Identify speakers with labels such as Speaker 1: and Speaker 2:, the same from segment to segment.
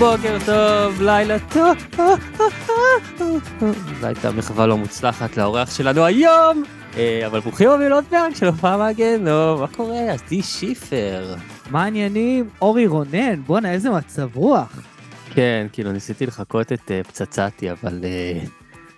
Speaker 1: בוקר טוב, לילה טוב. זו הייתה מחווה לא מוצלחת לאורח שלנו היום, אה, אבל ברוכים הבאים לעוד פרק של הופעה מהגיהנום. מה קורה? עדי שיפר.
Speaker 2: מה העניינים? אורי רונן, בואנה איזה מצב רוח.
Speaker 1: כן, כאילו ניסיתי לחקות את אה, פצצתי, אבל אה,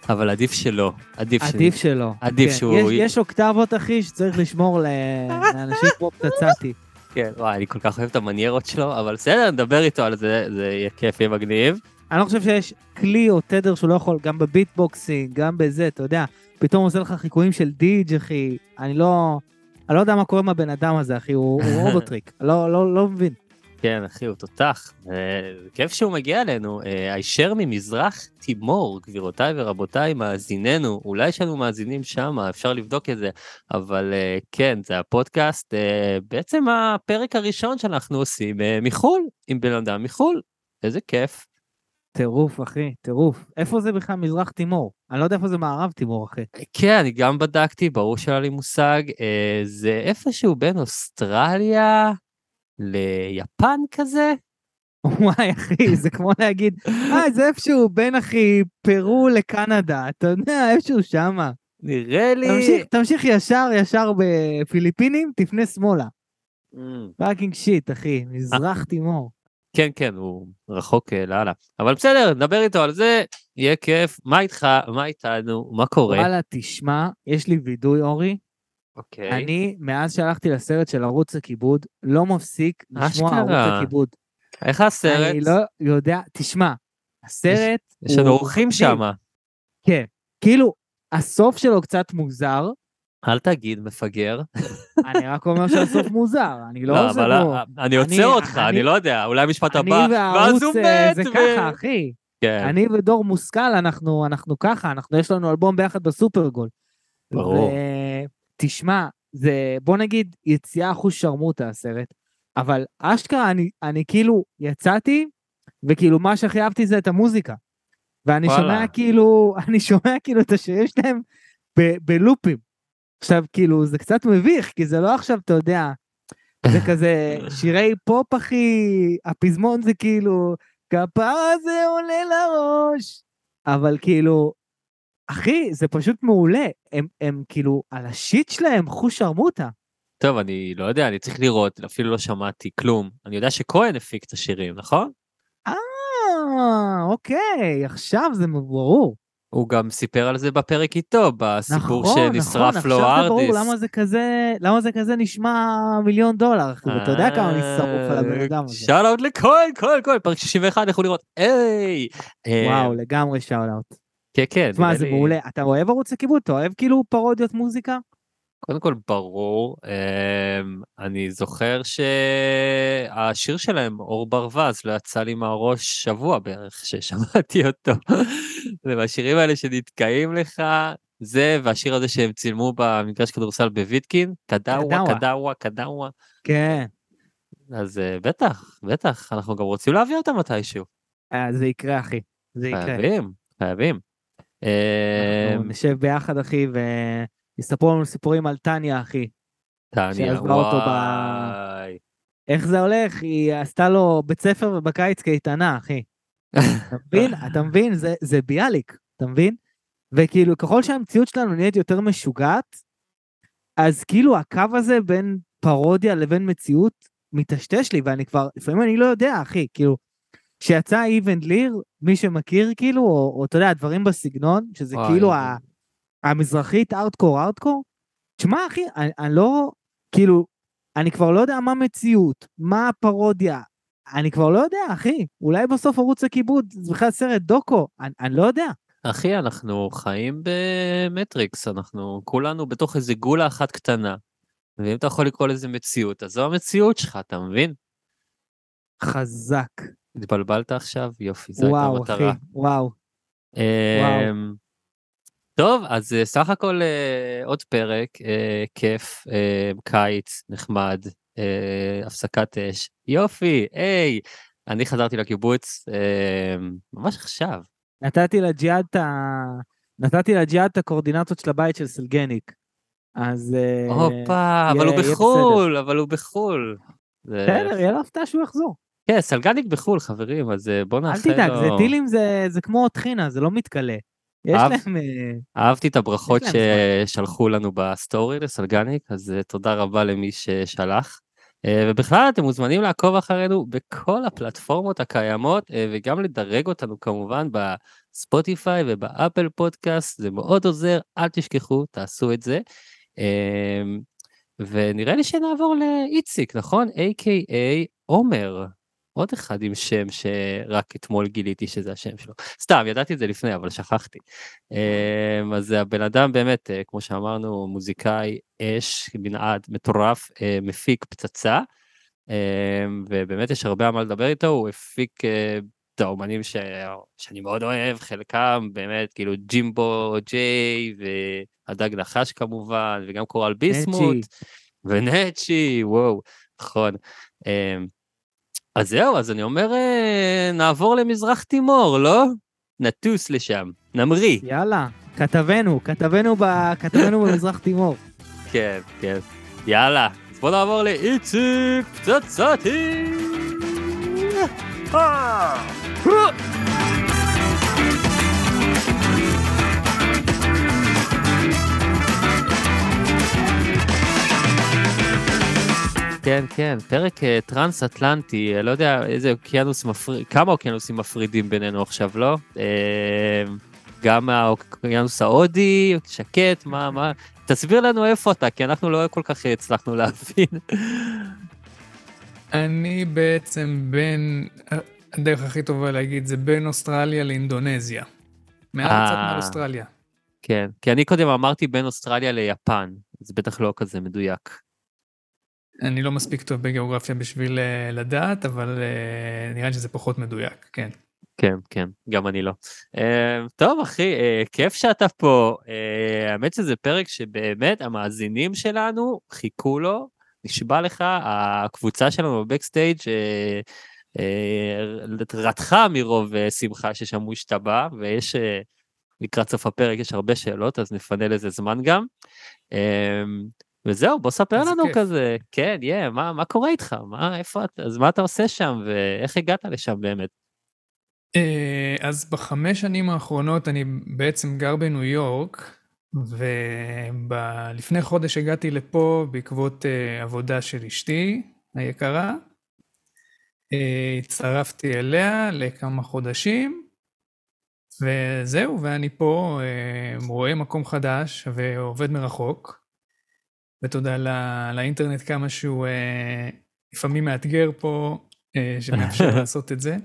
Speaker 1: אבל עדיף שלא. עדיף ש-
Speaker 2: עדיף שלא.
Speaker 1: עדיף
Speaker 2: כן,
Speaker 1: שהוא-
Speaker 2: יש, אוקטבות אחי שצריך לשמור לאנשים כמו פצצתי.
Speaker 1: כן, וואי, אני כל כך אוהב את המניירות שלו, אבל בסדר, נדבר איתו על זה, זה יהיה כיף, יהיה מגניב.
Speaker 2: אני לא חושב שיש כלי או תדר שהוא לא יכול, גם ב beatboxing, גם בזה, אתה יודע, פתאום עושה לך חיקויים של דיג' אחי, אני לא... אני לא יודע מה קורה עם הבן אדם הזה, אחי, הוא, הוא רובוטריק, לא, לא, לא מבין.
Speaker 1: כן, אחי, הוא תותח. אה, כיף שהוא מגיע אלינו. אה, הישר ממזרח תימור, גבירותיי ורבותיי, מאזיננו. אולי יש לנו מאזינים שם, אפשר לבדוק את זה. אבל אה, כן, זה הפודקאסט, אה, בעצם הפרק הראשון שאנחנו עושים אה, מחו"ל, עם בן אדם מחו"ל. איזה כיף.
Speaker 2: טירוף, אחי, טירוף. איפה זה בכלל מזרח תימור? אני לא יודע איפה זה מערב תימור, אחי.
Speaker 1: כן, אני גם בדקתי, ברור שהיה לי מושג. אה, זה איפשהו בין אוסטרליה ליפן כזה.
Speaker 2: וואי, אחי, זה כמו להגיד, אה, זה איפשהו בין, אחי, פרו לקנדה, אתה יודע, איפשהו שמה.
Speaker 1: נראה לי...
Speaker 2: תמשיך, תמשיך ישר, ישר בפיליפינים, תפנה שמאלה.
Speaker 1: ממ.
Speaker 2: fucking shit, אחי, מזרח תימור.
Speaker 1: כן, כן, הוא רחוק אה, לאללה. אבל בסדר, נדבר איתו על זה, יהיה כיף. מה איתך? מה איתנו? מה קורה?
Speaker 2: וואלה, תשמע, יש לי וידוי, אורי.
Speaker 1: אוקיי.
Speaker 2: אני, מאז שהלכתי לסרט של ערוץ הכיבוד, לא מפסיק לשמוע. ערוץ הכיבוד.
Speaker 1: איך הסרט?
Speaker 2: אני לא יודע, תשמע, הסרט
Speaker 1: יש לנו אורחים. שם.
Speaker 2: כן, כאילו, הסוף שלו קצת מוזר,
Speaker 1: אל תגיד מפגר.
Speaker 2: אני רק אומר שהסוף מוזר, אני לא
Speaker 1: אבל
Speaker 2: לו.
Speaker 1: אה, אני עוצר אותך,
Speaker 2: אני-
Speaker 1: לא יודע, אולי המשפט הבא, ואז הוא
Speaker 2: אה,
Speaker 1: מת.
Speaker 2: זה ככה, אחי.
Speaker 1: כן,
Speaker 2: אני ודור מושכל, אנחנו, ככה, יש לנו אלבום ביחד בסופרגול.
Speaker 1: ברור.
Speaker 2: תשמע, זה, בוא נגיד, יציאה אחוז שרמוטה הסרט, אבל אשכרה, אני, אני כאילו יצאתי, וכאילו מה שהכי אהבתי זה את המוזיקה. ואני
Speaker 1: וואלה.
Speaker 2: שומע כאילו, אני שומע כאילו את השירים שלהם ב- בלופים. עכשיו, כאילו, זה קצת מביך, כי זה לא עכשיו, אתה יודע, זה כזה שירי פופ, אחי, הפזמון זה כאילו, כפרה זה עולה לראש. אבל כאילו, אחי, זה פשוט מעולה. הם, הם כאילו, על השיט שלהם, חוש שרמוטה.
Speaker 1: טוב, אני לא יודע, אני צריך לראות, אפילו לא שמעתי כלום. אני יודע שכהן הפיק את השירים, נכון?
Speaker 2: אה, אוקיי, עכשיו זה ברור.
Speaker 1: הוא גם סיפר על זה בפרק איתו, בסיפור
Speaker 2: נכון,
Speaker 1: שנשרף
Speaker 2: נכון,
Speaker 1: לו
Speaker 2: עכשיו זה ברור. למה זה כזה, למה זה כזה נשמע מיליון דולר, אחי, ואתה יודע כמה אני שרוף על הבן אדם הזה.
Speaker 1: שאל אאוט לכהן, כהן, כהן, פרק 61, לכו לראות, היי. אה,
Speaker 2: וואו, לגמרי שאוט.
Speaker 1: כן, כן. נראה
Speaker 2: זה
Speaker 1: לי-
Speaker 2: מעולה. אתה אוהב ערוץ הכיבוד? אתה אוהב כאילו פרודיות מוזיקה?
Speaker 1: קודם כל, ברור. אמ, אני זוכר שהשיר שלהם, אור ברווז, לא יצא לי מהראש שבוע בערך ששמעתי אותו. זה מהשירים האלה שנתקעים לך, זה והשיר הזה שהם צילמו במגרש כדורסל בוויטקין, קדאווה,
Speaker 2: קדאווה.
Speaker 1: קדאווה, קדאווה.
Speaker 2: כן.
Speaker 1: אז אה, בטח, בטח, אנחנו גם רוצים להביא אותם מתישהו.
Speaker 2: אה, זה יקרה, אחי. זה יקרה.
Speaker 1: חייבים, חייבים.
Speaker 2: אנחנו
Speaker 1: אמ,
Speaker 2: נשב ביחד, אחי, ויספרו לנו סיפורים על טניה, אחי.
Speaker 1: טניה, וואי.
Speaker 2: איך זה הולך? היא עשתה לו בית ספר ובקיץ קייטנה, אחי. אתה מבין? אתה מבין? זה, זה ביאליק, אתה מבין? וכאילו, ככל שהמציאות שלנו נהיית יותר משוגעת, אז כאילו הקו הזה בין פרודיה לבין מציאות מטשטש לי, ואני כבר, לפעמים אני לא יודע, אחי, כאילו, כשיצא איבנד ליר, מי שמכיר, כאילו, או, או אתה יודע, דברים בסגנון, שזה
Speaker 1: וואי.
Speaker 2: כאילו ה, המזרחית ארטקור ארטקור, תשמע, אחי, אני, אני לא, כאילו, אני כבר לא יודע מה מציאות, מה הפרודיה. אני כבר לא יודע, אחי. אולי בסוף ערוץ הכיבוד זה בכלל סרט דוקו, אני, אני לא יודע.
Speaker 1: אחי, אנחנו חיים במטריקס, אנחנו כולנו בתוך איזה גולה אחת קטנה. ואם אתה יכול לקרוא לזה מציאות, אז זו המציאות שלך, אתה מבין?
Speaker 2: חזק.
Speaker 1: התבלבלת עכשיו? יופי, זו הייתה
Speaker 2: וואו,
Speaker 1: המטרה.
Speaker 2: אחי, וואו.
Speaker 1: אמ, טוב, אז אה, סך הכל אה, עוד פרק, אה, כיף, קיץ, נחמד, הפסקת אש, יופי, היי, אני חזרתי לקיבוץ אה, ממש עכשיו.
Speaker 2: נתתי לג'יהאד את ה... נתתי לג'יהאד את הקורדינטות של הבית של סלגניק. אז...
Speaker 1: הופה, אבל הוא בחו"ל, אבל הוא בחו"ל.
Speaker 2: בסדר, יהיה לו הפתעה שהוא יחזור.
Speaker 1: כן, סלגניק בחו"ל, חברים, אז אה, בוא
Speaker 2: אל
Speaker 1: נאחל לו...
Speaker 2: תדאג, זה טילים זה זה כמו טחינה, זה לא מתכלה. יש
Speaker 1: אהב-
Speaker 2: להם... אה,
Speaker 1: אהבתי את הברכות ששלחו לנו בסטורי לסלגניק, אז אה, תודה רבה למי ששלח. ובכלל אתם מוזמנים לעקוב אחרינו בכל הפלטפורמות הקיימות וגם לדרג אותנו כמובן בספוטיפיי ובאפל פודקאסט, זה מאוד עוזר, אל תשכחו, תעשו את זה. אה, ונראה לי שנעבור לאיציק, נכון? A.K.A. עומר. עוד אחד עם שם שרק אתמול גיליתי שזה השם שלו. סתם, ידעתי את זה לפני, אבל שכחתי. אמ, אז הבן אדם באמת, אה, כמו שאמרנו, מוזיקאי אש, מנעד מטורף, אה, מפיק פצצה, אמ, ובאמת יש הרבה מה לדבר איתו, הוא הפיק אה, את האומנים ש... שאני מאוד אוהב, חלקם באמת, כאילו ג'ימבו ג'יי, והדג נחש כמובן, וגם קורל ביסמוט, ונצ'י, וואו, נכון. אז זהו, אז אני אומר, אה, נעבור למזרח תימור, לא? נטוס לשם, נמריא.
Speaker 2: יאללה, כתבנו, כתבנו ב- כתבנו במזרח תימור.
Speaker 1: כן, כן. יאללה, אז בוא נעבור לאיציק פצצתי! כן, כן, פרק אה, טרנס-אטלנטי, אה, לא יודע איזה אוקיינוס מפריד, כמה אוקיינוסים מפרידים בינינו עכשיו, לא? אה, גם האוקיינוס ההודי, שקט, מה, מה, תסביר לנו איפה אתה, כי אנחנו לא כל כך הצלחנו להבין.
Speaker 3: אני בעצם בין, הדרך הכי טובה להגיד זה בין אוסטרליה לאינדונזיה. מעל. קצת מעל אוסטרליה.
Speaker 1: כן, כי אני קודם אמרתי בין אוסטרליה ליפן, זה בטח לא כזה מדויק.
Speaker 3: אני לא מספיק טוב בגיאוגרפיה בשביל אה, לדעת, אבל אה, נראה לי שזה פחות מדויק, כן.
Speaker 1: כן, כן, גם אני לא. Uh, טוב, אחי, כיף שאתה פה. האמת שזה פרק שבאמת המאזינים שלנו חיכו לו, נשבע לך, הקבוצה שלנו בבקסטייג' רתחה מרוב שמחה ששמעו שאתה בא, ויש, לקראת סוף הפרק יש הרבה שאלות, אז נפנה לזה זמן גם. וזהו, בוא ספר לנו
Speaker 3: כיף.
Speaker 1: כזה, כן, יא, מה, מה קורה איתך? מה, איפה אתה, אז מה אתה עושה שם, ואיך הגעת לשם באמת?
Speaker 3: אה, אז בחמש שנים האחרונות אני בעצם גר בניו יורק, ולפני חודש הגעתי לפה בעקבות אה, עבודה של אשתי היקרה. אה, הצטרפתי אליה לכמה חודשים, וזהו, ואני פה אה, רואה מקום חדש ועובד מרחוק. ותודה לא- לאינטרנט כמה שהוא אה, לפעמים מאתגר פה, אה, שמאפשר לעשות את זה.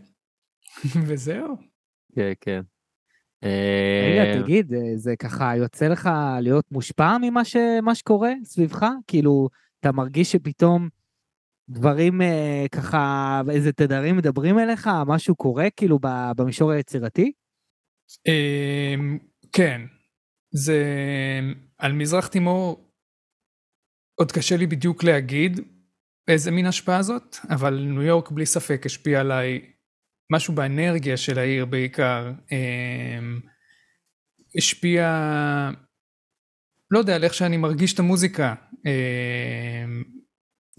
Speaker 3: וזהו.
Speaker 1: כן, כן.
Speaker 2: רגע,
Speaker 1: אה,
Speaker 2: תגיד, אה, זה ככה יוצא לך להיות מושפע ממה ש- שקורה סביבך? כאילו, אתה מרגיש שפתאום דברים אה, ככה, איזה תדרים מדברים אליך, משהו קורה כאילו במישור היצירתי?
Speaker 3: אמ, כן, זה על מזרח תימור עוד קשה לי בדיוק להגיד איזה מין השפעה זאת, אבל ניו יורק בלי ספק השפיע עליי משהו באנרגיה של העיר בעיקר, אמ, השפיע, לא יודע, על איך שאני מרגיש את המוזיקה, אמ,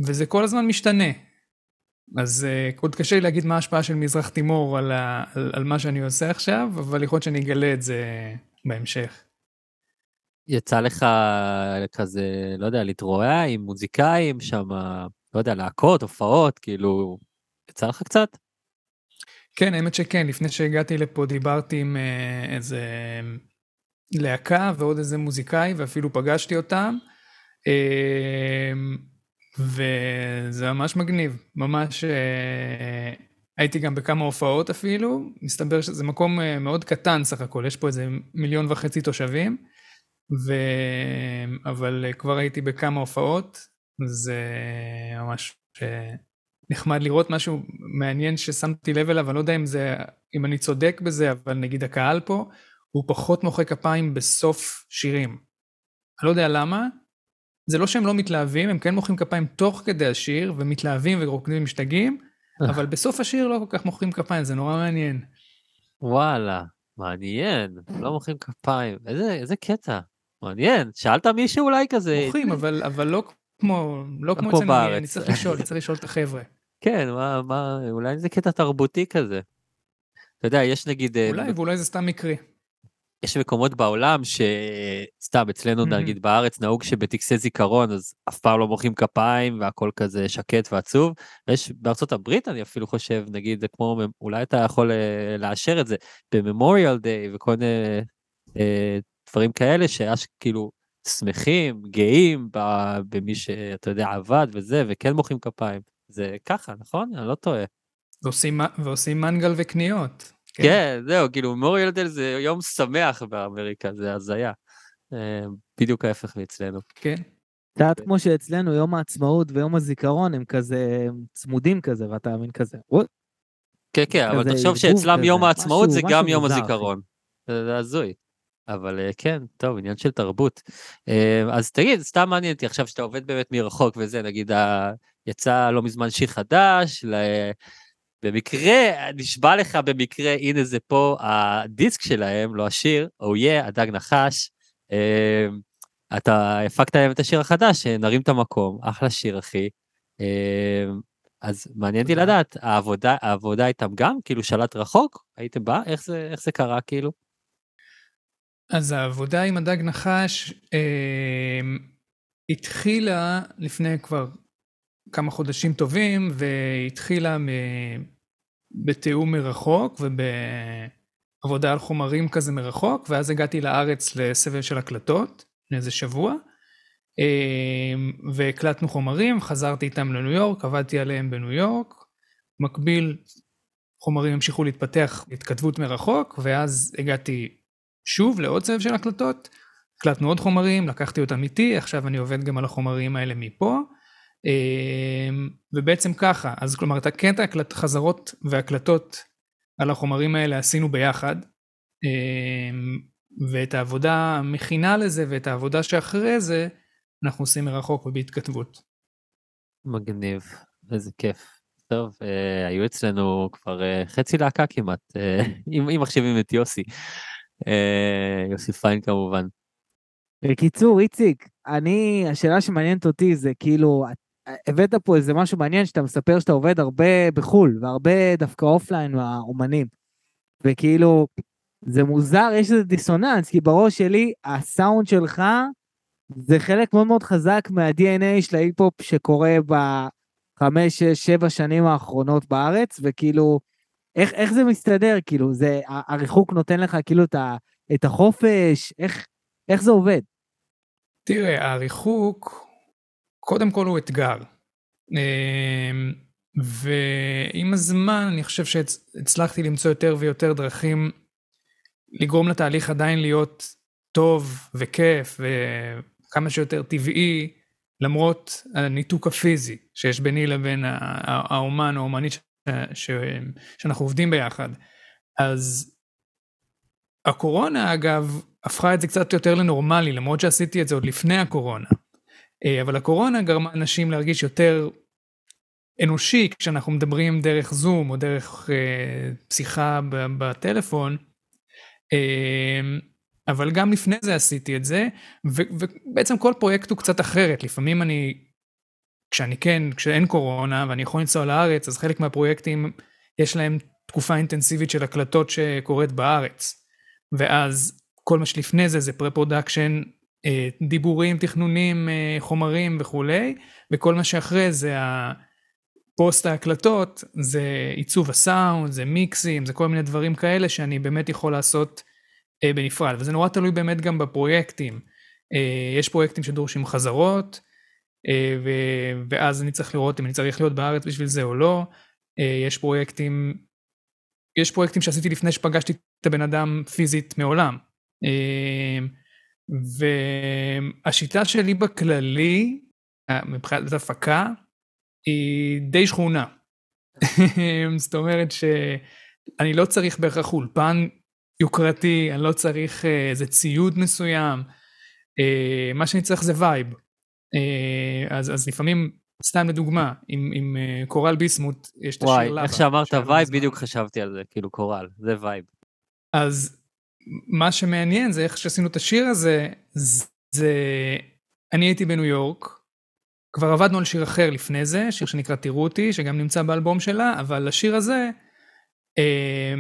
Speaker 3: וזה כל הזמן משתנה. אז uh, עוד קשה לי להגיד מה ההשפעה של מזרח תימור על, ה, על, על מה שאני עושה עכשיו, אבל יכול להיות שאני אגלה את זה בהמשך.
Speaker 1: יצא לך כזה, לא יודע, להתרועע עם מוזיקאים שם, לא יודע, להקות, הופעות, כאילו, יצא לך קצת?
Speaker 3: כן, האמת שכן, לפני שהגעתי לפה דיברתי עם uh, איזה להקה ועוד איזה מוזיקאי, ואפילו פגשתי אותם, uh, וזה ממש מגניב, ממש uh, הייתי גם בכמה הופעות אפילו, מסתבר שזה מקום אה, מאוד קטן סך הכל, יש פה איזה מיליון וחצי תושבים, ו... אבל אה, כבר הייתי בכמה הופעות, זה ממש אה, נחמד לראות משהו מעניין ששמתי לב אליו, אני לא יודע אם זה, אם אני צודק בזה, אבל נגיד הקהל פה, הוא פחות מוחא כפיים בסוף שירים. אני לא יודע למה, זה לא שהם לא מתלהבים, הם כן מוחאים כפיים תוך כדי השיר, ומתלהבים ורוקדים ומשתגעים, אבל בסוף השיר לא כל כך מוחאים כפיים, זה נורא מעניין.
Speaker 1: וואלה, מעניין, לא מוחאים כפיים, איזה, איזה קטע, מעניין, שאלת מישהו אולי כזה?
Speaker 3: מוחאים, אבל, אבל לא כמו, לא כמו
Speaker 1: כמו
Speaker 3: אצלנו, אני- צריך לשאול, אני צריך לשאול את החבר'ה.
Speaker 1: כן, מה, מה, אולי זה קטע תרבותי כזה. אתה יודע, יש נגיד, אה,
Speaker 3: אולי, ואולי זה סתם מקרי.
Speaker 1: יש מקומות בעולם שסתם אצלנו
Speaker 3: מהמם.
Speaker 1: נגיד בארץ נהוג שבטקסי זיכרון אז אף פעם לא מוחאים כפיים והכל כזה שקט ועצוב. ויש בארצות הברית אני אפילו חושב נגיד כמו אולי אתה יכול אה, לאשר את זה בממוריאל דיי וכל מיני אה, דברים כאלה שאש כאילו שמחים גאים במי שאתה יודע עבד וזה וכן מוחאים כפיים זה ככה נכון אני לא טועה.
Speaker 3: ועושים, ועושים מנגל וקניות.
Speaker 1: כן, זהו, כאילו ממוריאל דיי זה יום שמח באמריקה, זה הזיה. אה, בדיוק ההפך מאצלנו.
Speaker 3: כן.
Speaker 2: קצת כמו שאצלנו יום העצמאות ויום הזיכרון הם כזה הם צמודים כזה ואתה מבין כזה.
Speaker 1: כן, כן, אבל תחשוב שאצלם יום העצמאות זה גם יום. הזיכרון. זה הזוי. אבל אה, כן, טוב, עניין של תרבות. אה, אז תגיד, סתם מעניין אותי עכשיו שאתה עובד באמת מרחוק וזה, נגיד, ה- יצא לא מזמן שיר חדש, ל- במקרה, נשבע לך במקרה, הנה זה פה הדיסק שלהם, לא השיר, או יא, הדג נחש. אה, אתה הפקת להם את השיר החדש, אה, נרים את המקום, אחלה שיר אחי. אה, אז מעניין אותי. לדעת, העבודה, העבודה איתם גם, כאילו שלט רחוק, הייתם בא, איך זה, איך זה קרה כאילו?
Speaker 3: אז העבודה עם הדג נחש אה, התחילה לפני כבר כמה חודשים טובים, והתחילה מ... בתיאום מרחוק ובעבודה על חומרים כזה מרחוק, ואז הגעתי לארץ לסבב של הקלטות, לפני איזה שבוע, אה, והקלטנו חומרים, חזרתי איתם לניו יורק, עבדתי עליהם בניו יורק, מקביל חומרים המשיכו להתפתח בהתכתבות מרחוק, ואז הגעתי שוב לעוד סבב של הקלטות, הקלטנו עוד חומרים, לקחתי אותם איתי, עכשיו אני עובד גם על החומרים האלה מפה. אמ, ובעצם ככה, אז כלומר את הקטע הקלט, חזרות והקלטות על החומרים האלה עשינו ביחד, אמ, ואת העבודה המכינה לזה ואת העבודה שאחרי זה, אנחנו עושים מרחוק ובהתכתבות.
Speaker 1: מגניב, איזה כיף. טוב, אה, היו אצלנו כבר אה, חצי להקה כמעט, אה, אם, אם מחשיבים את יוסי. אה, יוסי פיין כמובן.
Speaker 2: בקיצור, איציק, אני, השאלה שמעניינת אותי זה כאילו, הבאת פה איזה משהו מעניין שאתה מספר שאתה עובד הרבה בחו"ל, והרבה דווקא offline מהאומנים. וכאילו, זה מוזר, יש איזה דיסוננס, כי בראש שלי, הסאונד שלך זה חלק מאוד מאוד חזק מה-DNA של ההיפ-הופ שקורה בחמש, שש, שבע שנים האחרונות בארץ, וכאילו, איך, איך זה מסתדר? כאילו, זה, הריחוק נותן לך כאילו את, ה, את החופש, איך, איך זה עובד?
Speaker 3: תראה, הריחוק, קודם כל הוא אתגר. אמ, ועם הזמן אני חושב שהצלחתי למצוא יותר ויותר דרכים לגרום לתהליך עדיין להיות טוב וכיף וכמה שיותר טבעי, למרות הניתוק הפיזי שיש ביני לבין האומן או האומנית ש- ש- שאנחנו עובדים ביחד. אז הקורונה אגב הפכה את זה קצת יותר לנורמלי למרות שעשיתי את זה עוד לפני הקורונה. אה, אבל הקורונה גרמה אנשים להרגיש יותר אנושי כשאנחנו מדברים דרך זום או דרך אה, שיחה בטלפון. אה, אבל גם לפני זה עשיתי את זה ו- ובעצם כל פרויקט הוא קצת אחרת לפעמים אני כשאני כן כשאין קורונה ואני יכול לנסוע לארץ אז חלק מהפרויקטים יש להם תקופה אינטנסיבית של הקלטות שקורית בארץ ואז כל מה שלפני זה זה pre-production אה, דיבורים, תכנונים, אה, חומרים וכולי, וכל מה שאחרי זה הפוסט ההקלטות, זה עיצוב הסאונד, זה מיקסים, זה כל מיני דברים כאלה שאני באמת יכול לעשות אה, בנפרד, וזה נורא תלוי באמת גם בפרויקטים. יש פרויקטים שדורשים חזרות, ו- ואז אני צריך לראות אם אני צריך להיות בארץ בשביל זה או לא. אה, יש פרויקטים, יש פרויקטים שעשיתי לפני שפגשתי את הבן אדם פיזית מעולם. אה, והשיטה שלי בכללי, אה, מבחינת הפקה, היא די שכונה. זאת אומרת שאני לא צריך בהכרח אולפן יוקרתי, אני לא צריך איזה ציוד מסוים, מה שאני צריך זה vibe. אז, אז לפעמים סתם לדוגמה, עם, עם uh, קורל ביסמוט, יש את השיר לבה.
Speaker 1: וואי, איך שאמרת vibe, בדיוק חשבתי על זה, כאילו קורל, זה vibe.
Speaker 3: אז מה שמעניין זה איך שעשינו את השיר הזה, זה... אני הייתי בניו יורק, כבר עבדנו על שיר אחר לפני זה, שיר שנקרא תראו אותי, שגם נמצא באלבום שלה, אבל השיר הזה, אה,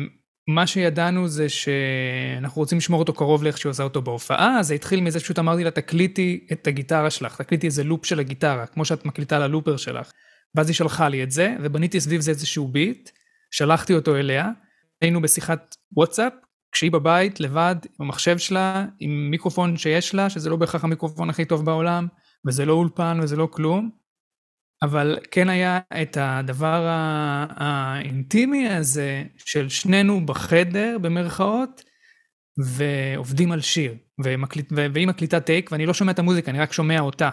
Speaker 3: מה שידענו זה שאנחנו רוצים לשמור אותו קרוב לאיך שהוא עשה אותו בהופעה, זה התחיל מזה שפשוט אמרתי לה, תקליטי את הגיטרה שלך, תקליטי איזה לופ של הגיטרה, כמו שאת מקליטה ללופר שלך. ואז היא שלחה לי את זה, ובניתי סביב זה איזשהו ביט, שלחתי אותו אליה, היינו בשיחת וואטסאפ, כשהיא בבית, לבד, עם המחשב שלה, עם מיקרופון שיש לה, שזה לא בהכרח המיקרופון הכי טוב בעולם, וזה לא אולפן וזה לא כלום, אבל כן היה את הדבר האינטימי הזה של שנינו בחדר במרכאות ועובדים על שיר ומקליט, והיא מקליטה טייק ואני לא שומע את המוזיקה אני רק שומע אותה.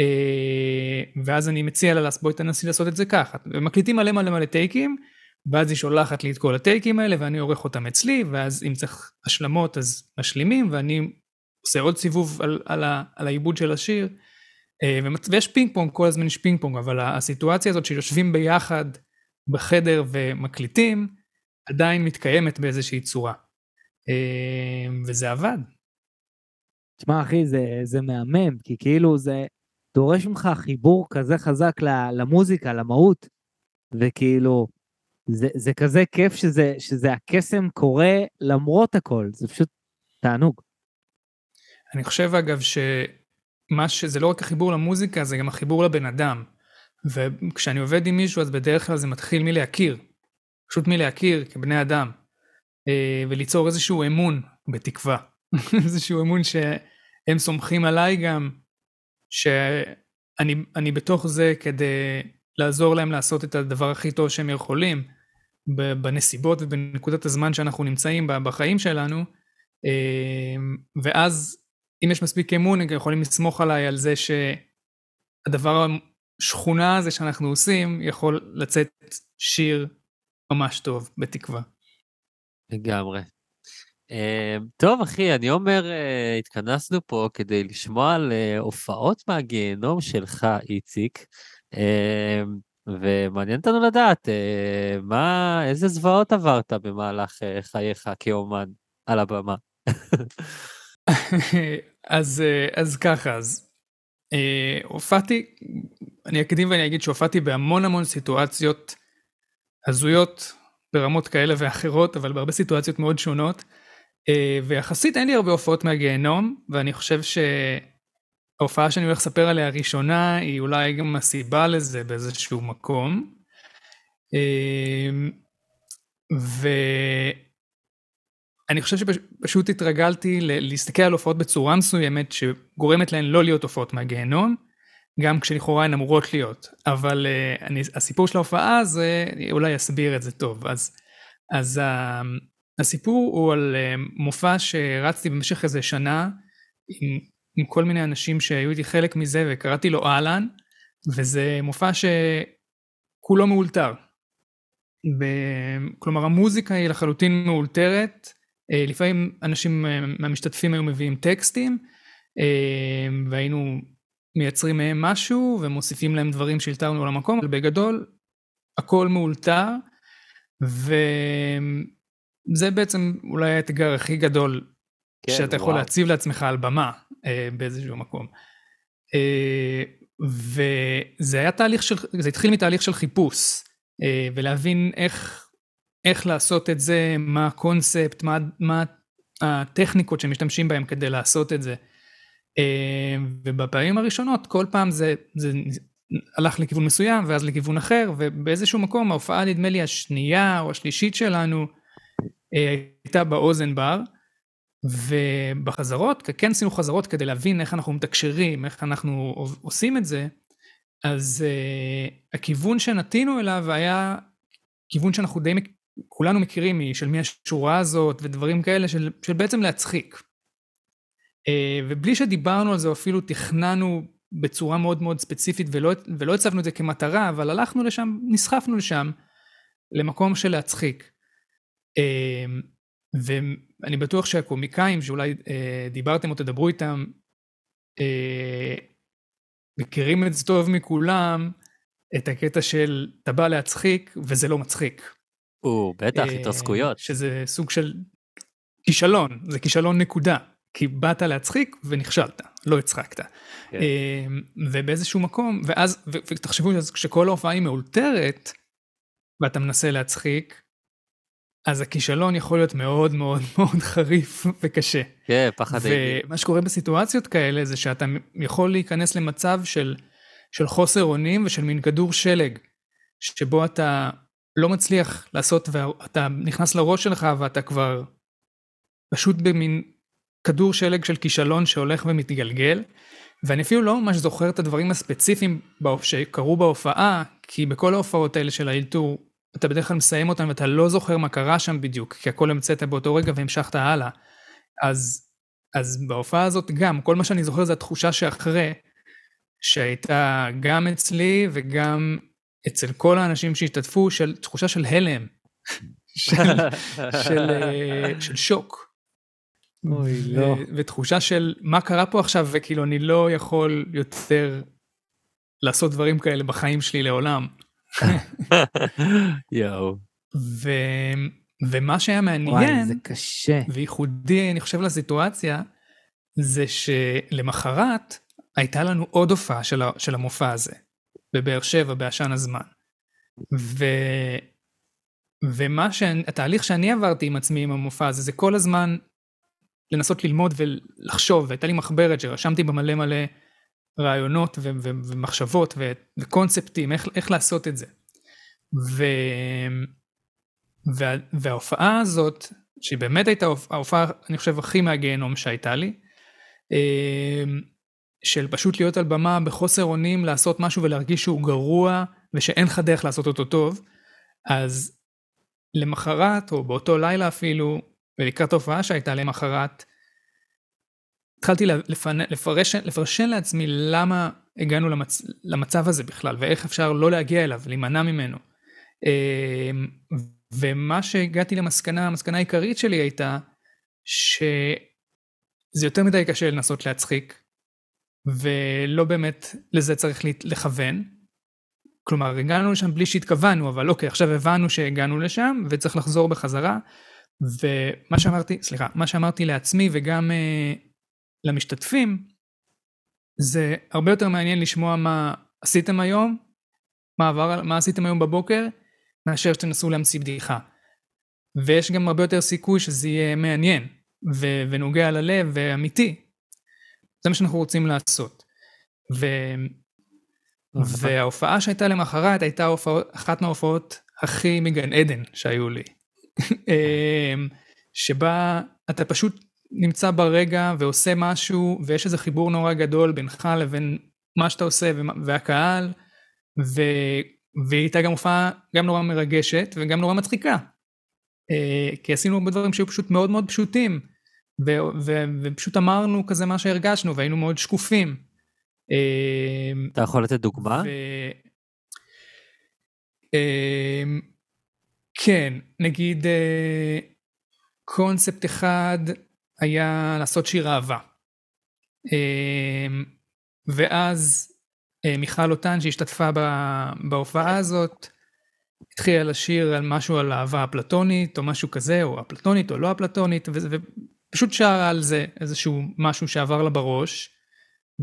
Speaker 3: אה, ואז אני מציע לה בואי תנסי לעשות את זה ככה. ומקליטים מלא מלא מלא טייקים ואז היא שולחת לי את כל הטייקים האלה ואני עורך אותם אצלי ואז אם צריך השלמות אז משלימים ואני עושה עוד סיבוב על, על, על העיבוד של השיר ויש פינג פונג, כל הזמן יש פינג פונג, אבל הסיטואציה הזאת שיושבים ביחד בחדר ומקליטים, עדיין מתקיימת באיזושהי צורה. אה, וזה עבד.
Speaker 2: תשמע אחי, זה, זה מהמם, כי כאילו זה דורש ממך חיבור כזה חזק למוזיקה, למהות, וכאילו, זה, זה כזה כיף שזה, שזה הקסם קורה למרות הכל, זה פשוט תענוג.
Speaker 3: אני חושב אגב ש... מה שזה לא רק החיבור למוזיקה, זה גם החיבור לבן אדם. וכשאני עובד עם מישהו, אז בדרך כלל זה מתחיל מלהכיר. פשוט מלהכיר כבני אדם. אה, וליצור איזשהו אמון, בתקווה. איזשהו אמון שהם סומכים עליי גם, שאני בתוך זה כדי לעזור להם לעשות את הדבר הכי טוב שהם יכולים, בנסיבות ובנקודת הזמן שאנחנו נמצאים בחיים שלנו, אה, ואז אם יש מספיק אמון, הם יכולים לסמוך עליי על זה שהדבר השכונה הזה שאנחנו עושים, יכול לצאת שיר ממש טוב, בתקווה.
Speaker 1: לגמרי. Uh, טוב, אחי, אני אומר, uh, התכנסנו פה כדי לשמוע על uh, הופעות מהגיהנום שלך, איציק, ומעניין אותנו לדעת מה, איזה זוועות עברת במהלך חייך כאומן על הבמה.
Speaker 3: אז, אה, אז ככה, אז אה, הופעתי, אני אקדים ואני אגיד שהופעתי בהמון המון סיטואציות הזויות ברמות כאלה ואחרות, אבל בהרבה סיטואציות מאוד שונות, אה, ויחסית אין לי הרבה הופעות מהגיהנום, ואני חושב שההופעה שאני הולך לספר עליה הראשונה, היא אולי גם הסיבה לזה באיזשהו מקום. ו... אני חושב שפשוט התרגלתי להסתכל על הופעות בצורה מסוימת שגורמת להן לא להיות הופעות מהגיהנום, גם כשלכאורה הן אמורות להיות. אבל uh, אני, הסיפור של ההופעה הזה אולי אסביר את זה טוב. אז, אז uh, הסיפור הוא על uh, מופע שרצתי במשך איזה שנה עם, עם כל מיני אנשים שהיו איתי חלק מזה וקראתי לו אהלן, וזה מופע שכולו מאולתר. ב- כלומר המוזיקה היא לחלוטין מאולתרת, אה, לפעמים אנשים אה, מהמשתתפים היו מביאים טקסטים אה, והיינו מייצרים מהם משהו ומוסיפים להם דברים שהלתרנו על המקום, אבל בגדול הכל מאולתר וזה בעצם אולי האתגר הכי גדול כן, שאתה יכול וואו. להציב לעצמך על במה באיזשהו מקום. וזה היה תהליך של, זה התחיל מתהליך של חיפוש ולהבין איך איך לעשות את זה, מה הקונספט, מה, מה הטכניקות שמשתמשים בהם כדי לעשות את זה. אה, ובפעמים הראשונות כל פעם זה, זה הלך לכיוון מסוים ואז לכיוון אחר ובאיזשהו מקום ההופעה נדמה לי השנייה או השלישית שלנו אה, הייתה באוזן בר ובחזרות, כן עשינו חזרות כדי להבין איך אנחנו מתקשרים, איך אנחנו עושים את זה, אז uh, הכיוון שנטינו אליו היה כיוון שאנחנו די, כולנו מכירים, של מי השורה הזאת ודברים כאלה, של, של בעצם להצחיק. אה, ובלי שדיברנו על זה, אפילו תכננו בצורה מאוד מאוד ספציפית, ולא, ולא הצבנו את זה כמטרה, אבל הלכנו לשם, נסחפנו לשם, למקום של להצחיק. אה, ואני בטוח שהקומיקאים, שאולי אה, דיברתם או תדברו איתם, מכירים את זה טוב מכולם, את הקטע של אתה בא להצחיק וזה לא מצחיק.
Speaker 1: או, בטח,
Speaker 3: אה,
Speaker 1: התרסקויות.
Speaker 3: שזה סוג של כישלון, זה כישלון נקודה. כי באת להצחיק ונכשלת, לא הצחקת.
Speaker 1: כן.
Speaker 3: אה, ובאיזשהו מקום, ואז, ותחשבו שכשכל ההופעה היא מאולתרת, ואתה מנסה להצחיק, אז הכישלון יכול להיות מאוד מאוד מאוד חריף וקשה.
Speaker 1: כן, פחד אימים.
Speaker 3: ומה שקורה בסיטואציות כאלה זה שאתה יכול להיכנס למצב של, של חוסר אונים ושל מין כדור שלג, שבו אתה לא מצליח לעשות, ואתה נכנס לראש שלך ואתה כבר פשוט במין כדור שלג של כישלון שהולך ומתגלגל, ואני אפילו לא ממש זוכר את הדברים הספציפיים שקרו בהופעה, כי בכל ההופעות האלה של האלתור, אתה בדרך כלל מסיים אותם ואתה לא זוכר מה קרה שם בדיוק, כי הכל המצאת באותו רגע והמשכת הלאה. אז, אז בהופעה הזאת גם, כל מה שאני זוכר זה התחושה שאחרי, שהייתה גם אצלי וגם אצל כל האנשים שהשתתפו, של תחושה של הלם, של, של, אה, של שוק.
Speaker 2: אוי, לא.
Speaker 3: ותחושה של מה קרה פה עכשיו, וכאילו אני לא יכול יותר לעשות דברים כאלה בחיים שלי לעולם.
Speaker 1: יואו.
Speaker 3: ו... ומה שהיה
Speaker 2: וואי,
Speaker 3: מעניין,
Speaker 2: זה קשה.
Speaker 3: וייחודי, אני חושב, לסיטואציה, זה שלמחרת הייתה לנו עוד הופעה של, ה... של המופע הזה, בבאר שבע, בעשן הזמן. ו... ומה שאני, התהליך שאני עברתי עם עצמי עם המופע הזה, זה כל הזמן לנסות ללמוד ולחשוב, והייתה לי מחברת שרשמתי בה מלא מלא רעיונות ו- ו- ומחשבות ו- וקונספטים, איך, איך לעשות את זה. ו... וה... וההופעה הזאת, שהיא באמת הייתה ההופעה, אני חושב, הכי מהגיהנום שהייתה לי, אמ, של פשוט להיות על במה בחוסר אונים, לעשות משהו ולהרגיש שהוא גרוע, ושאין לך דרך לעשות אותו טוב, אז למחרת, או באותו לילה אפילו, ולקראת ההופעה שהייתה למחרת, התחלתי לפנ... לפרש... לפרשן לעצמי למה הגענו למצ... למצב הזה בכלל, ואיך אפשר לא להגיע אליו, להימנע ממנו. אמ, ומה שהגעתי למסקנה, המסקנה העיקרית שלי הייתה, שזה יותר מדי קשה לנסות להצחיק, ולא באמת לזה צריך לכוון. כלומר, הגענו לשם בלי שהתכוונו, אבל אוקיי, עכשיו הבנו שהגענו לשם, וצריך לחזור בחזרה. ומה שאמרתי, סליחה, מה שאמרתי לעצמי וגם uh, למשתתפים, זה הרבה יותר מעניין לשמוע מה עשיתם היום, מה, עבר, מה עשיתם היום בבוקר, מאשר שתנסו להמציא בדיחה. ויש גם הרבה יותר סיכוי שזה יהיה מעניין, ו- ונוגע ללב ואמיתי. זה מה שאנחנו רוצים לעשות. ו- וההופעה שהייתה למחרת הייתה הופעה, אחת מההופעות הכי מגן עדן שהיו לי. שבה אתה פשוט נמצא ברגע ועושה משהו ויש איזה חיבור נורא גדול בינך לבין מה שאתה עושה והקהל ו... והיא הייתה גם הופעה גם נורא מרגשת וגם נורא מצחיקה. כי עשינו הרבה דברים שהיו פשוט מאוד מאוד פשוטים. ופשוט אמרנו כזה מה שהרגשנו והיינו מאוד שקופים.
Speaker 1: אתה יכול לתת דוגמה?
Speaker 3: ו... כן, נגיד קונספט אחד היה לעשות שיר אהבה. ואז מיכל אותן שהשתתפה בהופעה הזאת, התחילה לשיר על משהו על אהבה אפלטונית או משהו כזה, או אפלטונית או לא אפלטונית, ופשוט שרה על זה איזשהו משהו שעבר לה בראש,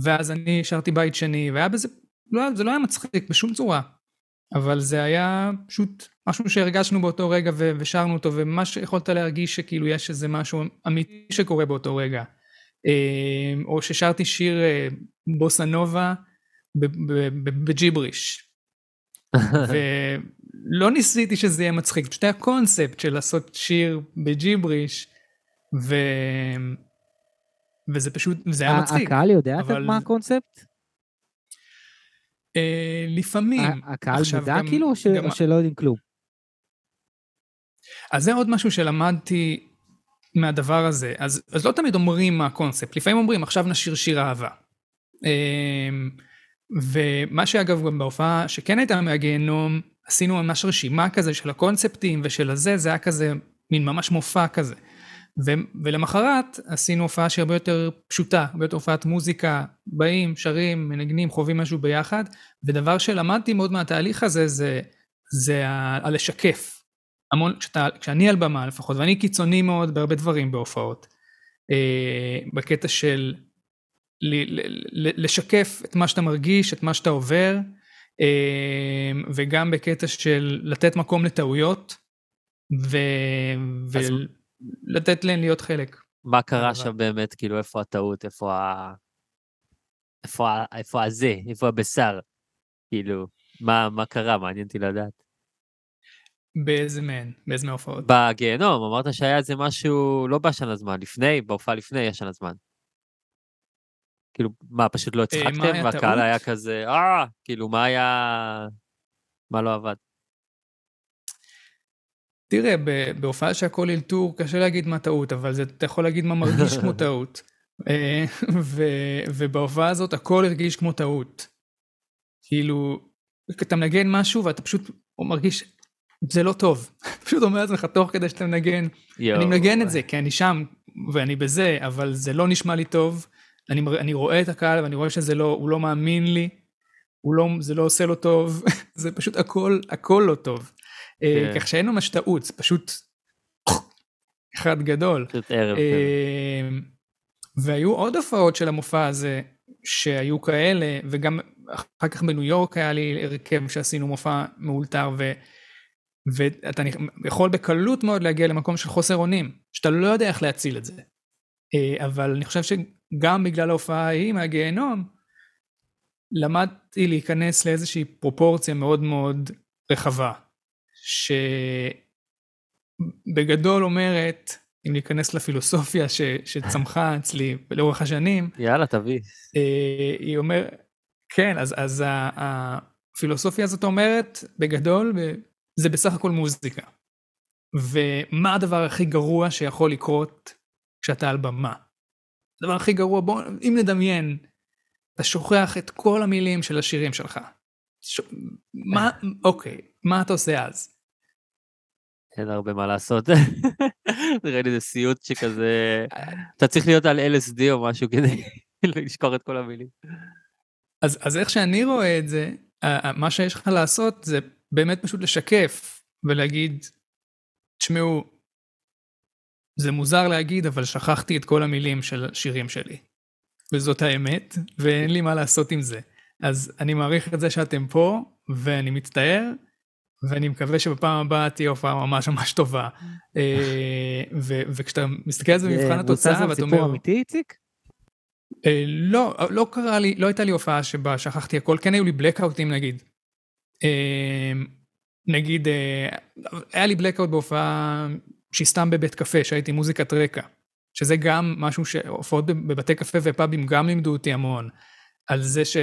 Speaker 3: ואז אני שרתי בית שני, והיה בזה, לא, זה לא היה מצחיק בשום צורה, אבל זה היה פשוט משהו שהרגשנו באותו רגע ו- ושרנו אותו, ומה שיכולת להרגיש שכאילו יש איזה משהו אמיתי שקורה באותו רגע. או ששרתי שיר בוסה נובה בג'יבריש. ולא ניסיתי שזה יהיה מצחיק, פשוט היה קונספט של לעשות שיר בג'יבריש, ו... וזה פשוט, זה היה מצחיק.
Speaker 2: הקהל יודע
Speaker 3: אבל...
Speaker 2: מה הקונספט?
Speaker 3: לפעמים.
Speaker 2: הקהל מודע כאילו, או שלא יודעים כלום?
Speaker 3: אז זה עוד משהו שלמדתי מהדבר הזה. אז, אז לא תמיד אומרים מה הקונספט, לפעמים אומרים עכשיו נשיר שיר אהבה. אמ, ומה שאגב גם בהופעה שכן הייתה מהגיהנום, עשינו ממש רשימה כזה של הקונספטים ושל הזה, זה היה כזה מין ממש מופע כזה. ו- ולמחרת עשינו הופעה שהיא הרבה יותר פשוטה, הרבה יותר הופעת מוזיקה, באים, שרים, מנגנים, חווים משהו ביחד, ודבר שלמדתי מאוד מהתהליך הזה זה, זה הלשקף. המון, כשאתה, כשאני על במה לפחות, ואני קיצוני מאוד בהרבה דברים בהופעות, אה, בקטע של ל, ל, ל, לשקף את מה שאתה מרגיש, את מה שאתה עובר, אה, וגם בקטע של לתת מקום לטעויות, ו...
Speaker 1: אז-
Speaker 3: ולתת להן להיות חלק.
Speaker 1: מה קרה שם באמת, כאילו, איפה הטעות, איפה ה... איפה. איפה הזה, איפה הבשר? כאילו, מה, מה קרה? מעניין אותי לדעת.
Speaker 3: באיזה מהן? באיזה מההופעות?
Speaker 1: בגיהנום, אמרת שהיה איזה משהו לא בעשן הזמן, לפני, בהופעה לפני ישן הזמן. כאילו, מה, פשוט לא
Speaker 3: אה, מה
Speaker 1: הצחקתם, והקהל? היה כזה, אה, כאילו, מה היה... מה לא עבד?
Speaker 3: תראה, בהופעה שהכל אלתור, קשה להגיד מה טעות, אבל זה, אתה יכול להגיד מה מרגיש כמו טעות. אה, ו- ובהופעה הזאת הכל הרגיש כמו טעות. כאילו, אתה מנגן משהו ואתה פשוט מרגיש, זה לא טוב. פשוט אומר לעצמך תוך כדי שאתה מנגן,
Speaker 1: יואו.
Speaker 3: אני מנגן את זה כי אני שם ואני בזה, אבל זה לא נשמע לי טוב. אני, אני רואה את הקהל ואני רואה שזה לא, הוא לא מאמין לי, הוא לא, זה לא עושה לו טוב, זה פשוט הכל, הכל לא טוב. אה,
Speaker 1: כן.
Speaker 3: כך שאין ממש טעות, זה פשוט אחד גדול.
Speaker 1: פשוט ערב כזה.
Speaker 3: אה, והיו עוד הופעות של המופע הזה שהיו כאלה, וגם אחר כך בניו יורק היה לי הרכב שעשינו מופע מאולתר, ו, ואתה יכול בקלות מאוד להגיע למקום של חוסר אונים, שאתה לא יודע איך להציל את זה. אה, אבל אני חושב שגם בגלל ההופעה ההיא מהגיהנום, למדתי להיכנס לאיזושהי פרופורציה מאוד מאוד רחבה, שבגדול אומרת, אם ניכנס לפילוסופיה ש, שצמחה אצלי לאורך השנים,
Speaker 1: יאללה, תביא.
Speaker 3: אה, היא אומרת, כן, אז, אז הפילוסופיה הזאת אומרת, בגדול, זה בסך הכל מוזיקה. ומה הדבר הכי גרוע שיכול לקרות כשאתה על במה? הדבר הכי גרוע, בוא, אם נדמיין, אתה שוכח את כל המילים של השירים שלך. ש... מה, אוקיי, מה אתה עושה אז?
Speaker 1: אין הרבה מה לעשות. נראה לי זה סיוט שכזה... אתה צריך להיות על LSD או משהו כדי לשכוח את כל המילים.
Speaker 3: אז, אז איך שאני רואה את זה, מה שיש לך לעשות זה באמת פשוט לשקף ולהגיד, תשמעו, זה מוזר להגיד, אבל שכחתי את כל המילים של השירים שלי. וזאת האמת, ואין לי מה לעשות עם זה. אז אני מעריך את זה שאתם פה, ואני מצטער, ואני מקווה שבפעם הבאה תהיה הופעה ממש ממש טובה. אה, ו- וכשאתה מסתכל על זה במבחן התוצאה,
Speaker 2: זה
Speaker 3: ואתה
Speaker 2: סיפור
Speaker 3: אומר,
Speaker 2: אמיתי, איציק?
Speaker 3: אה, לא, לא קרה לי, לא הייתה לי הופעה שבה שכחתי הכל, כן היו לי בלקאוטים נגיד. אה, נגיד, היה לי בלקאוט בהופעה שהיא סתם בבית קפה, שהייתי מוזיקת רקע. שזה גם משהו שהופעות בב- בבתי קפה ופאבים גם לימדו אותי המון. על זה ש...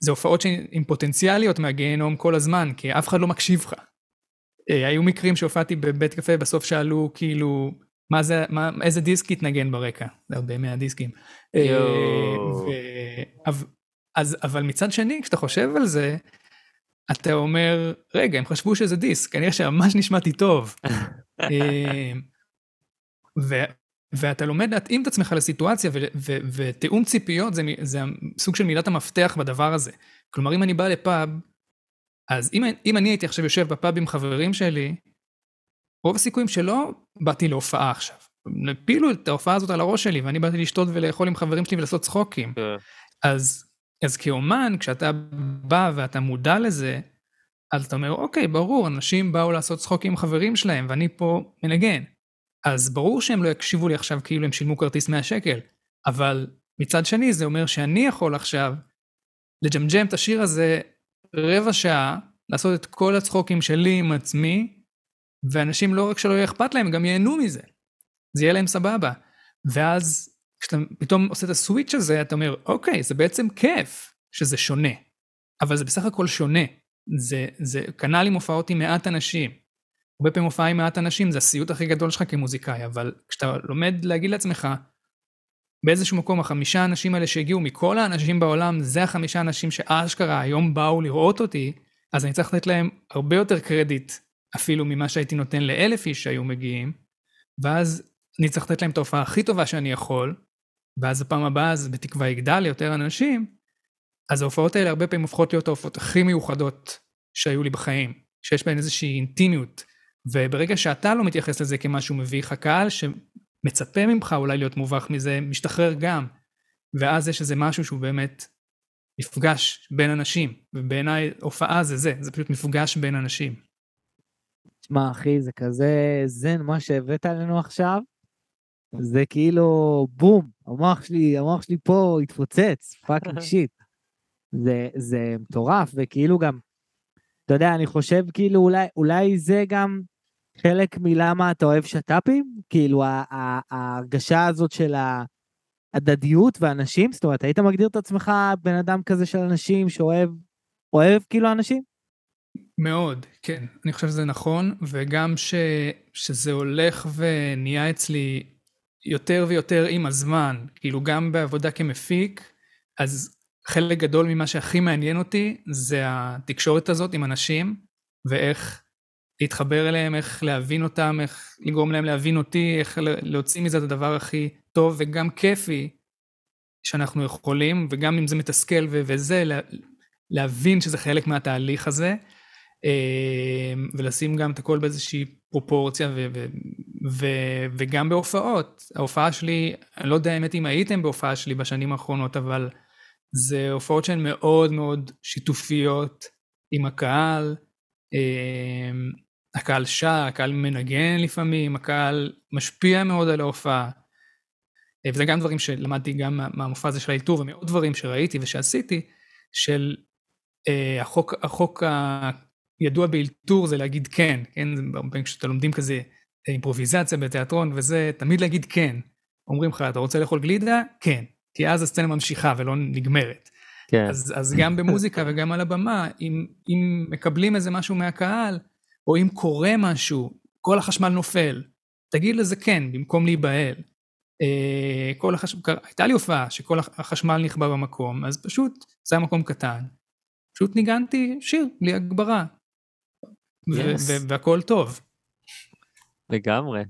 Speaker 3: זה הופעות עם פוטנציאליות מהגיהנום כל הזמן, כי אף אחד לא מקשיב לך. אה, היו מקרים שהופעתי בבית קפה, בסוף שאלו כאילו, מה זה, מה, איזה דיסק יתנגן ברקע? זה הרבה מהדיסקים. אה. ו- אז, אבל מצד שני, כשאתה חושב על זה, אתה אומר, רגע, הם חשבו שזה דיסק, כנראה שממש נשמעתי טוב. אה, ו- ואתה לומד להתאים את עצמך לסיטואציה, ותיאום ציפיות זה, זה סוג של מילת המפתח בדבר הזה. כלומר, אם אני בא לפאב, אז אם, אם אני הייתי עכשיו יושב בפאב עם חברים שלי, רוב הסיכויים שלא באתי להופעה עכשיו. הפילו את ההופעה הזאת על הראש שלי, ואני באתי לשתות ולאכול עם חברים שלי ולעשות צחוקים.
Speaker 1: כן.
Speaker 3: אז, אז כאומן, כשאתה בא ואתה מודע לזה, אז אתה אומר, אוקיי, ברור, אנשים באו לעשות צחוקים עם חברים שלהם, ואני פה מנגן. אז ברור שהם לא יקשיבו לי עכשיו כאילו הם שילמו כרטיס 100 שקל, אבל מצד שני זה אומר שאני יכול עכשיו לג'מג'ם את השיר הזה רבע שעה, לעשות את כל הצחוקים שלי עם עצמי, ואנשים לא רק שלא יהיה אכפת להם, גם ייהנו מזה. זה יהיה להם סבבה. ואז כשאתה פתאום עושה את הסוויץ' הזה, אתה אומר, אוקיי, זה בעצם כיף שזה שונה. אבל זה בסך הכל שונה. זה, זה כנ"ל עם הופעות עם מעט אנשים. הרבה פעמים הופעה עם מעט אנשים זה הסיוט הכי גדול שלך כמוזיקאי, אבל כשאתה לומד להגיד לעצמך, באיזשהו מקום החמישה אנשים האלה שהגיעו מכל האנשים בעולם, זה החמישה אנשים שאשכרה היום באו לראות אותי, אז אני צריך לתת להם הרבה יותר קרדיט אפילו ממה שהייתי נותן לאלף איש שהיו מגיעים, ואז אני צריך לתת להם את ההופעה הכי טובה שאני יכול, ואז בפעם הבאה אז בתקווה יגדל ליותר אנשים, אז ההופעות האלה הרבה פעמים הופכות להיות ההופעות הכי מיוחדות שהיו לי בחיים, שיש בהן איזושהי אינטימיות, וברגע שאתה לא מתייחס לזה כמשהו מביך, הקהל שמצפה ממך אולי להיות מובך מזה, משתחרר גם, ואז יש איזה משהו שהוא באמת מפגש בין אנשים, ובעיניי הופעה זה זה, זה פשוט מפגש בין אנשים.
Speaker 2: תשמע, אחי, זה כזה זן מה שהבאת עלינו עכשיו. זה כאילו בום, המוח שלי, המוח שלי פה התפוצץ, fucking shit. זה, זה מטורף, וכאילו גם, אתה יודע, אני חושב כאילו אולי, אולי זה גם חלק מלמה אתה אוהב שת"פים, כאילו ההרגשה הזאת של ההדדיות ואנשים, זאת אומרת, היית מגדיר את עצמך בן אדם כזה של אנשים שאוהב, אוהב כאילו אנשים?
Speaker 3: מאוד, כן, אני חושב שזה נכון, וגם ש, שזה הולך ונהיה אצלי יותר ויותר עם הזמן, כאילו גם בעבודה כמפיק, אז חלק גדול ממה שהכי מעניין אותי זה התקשורת הזאת עם אנשים, ואיך להתחבר אליהם, איך להבין אותם, איך לגרום להם להבין אותי, איך להוציא מזה את הדבר הכי טוב וגם כיפי שאנחנו יכולים, וגם אם זה מתסכל ו- וזה, לה- להבין שזה חלק מהתהליך הזה, אה, ולשים גם את הכל באיזושהי פרופורציה, ו- ו- ו- וגם בהופעות. ההופעה שלי, אני לא יודע האמת אם הייתם בהופעה שלי בשנים האחרונות, אבל זה הופעות שהן מאוד מאוד שיתופיות עם הקהל. אה, הקהל שר, הקהל מנגן לפעמים, הקהל משפיע מאוד על ההופעה. אה, וזה גם דברים שלמדתי גם מה- מהמופע הזה של האלתור ומעוד דברים שראיתי ושעשיתי, של אה, החוק, החוק הידוע באלתור זה להגיד כן, כן, הרבה פעמים כשאתה לומדים כזה אימפרוביזציה בתיאטרון וזה, תמיד להגיד כן. אומרים לך, אתה רוצה לאכול גלידה? כן. כי אז הסצנה ממשיכה ולא נגמרת.
Speaker 1: כן.
Speaker 3: אז, אז גם במוזיקה וגם על הבמה, אם, אם מקבלים איזה משהו מהקהל, או אם קורה משהו, כל החשמל נופל, תגיד לזה כן, במקום להיבהל. אה, כל החשמל, הייתה לי הופעה שכל החשמל נכבה במקום, אז פשוט, זה היה מקום קטן. פשוט ניגנתי שיר, בלי הגברה.
Speaker 1: Yes.
Speaker 3: והכל טוב.
Speaker 1: לגמרי.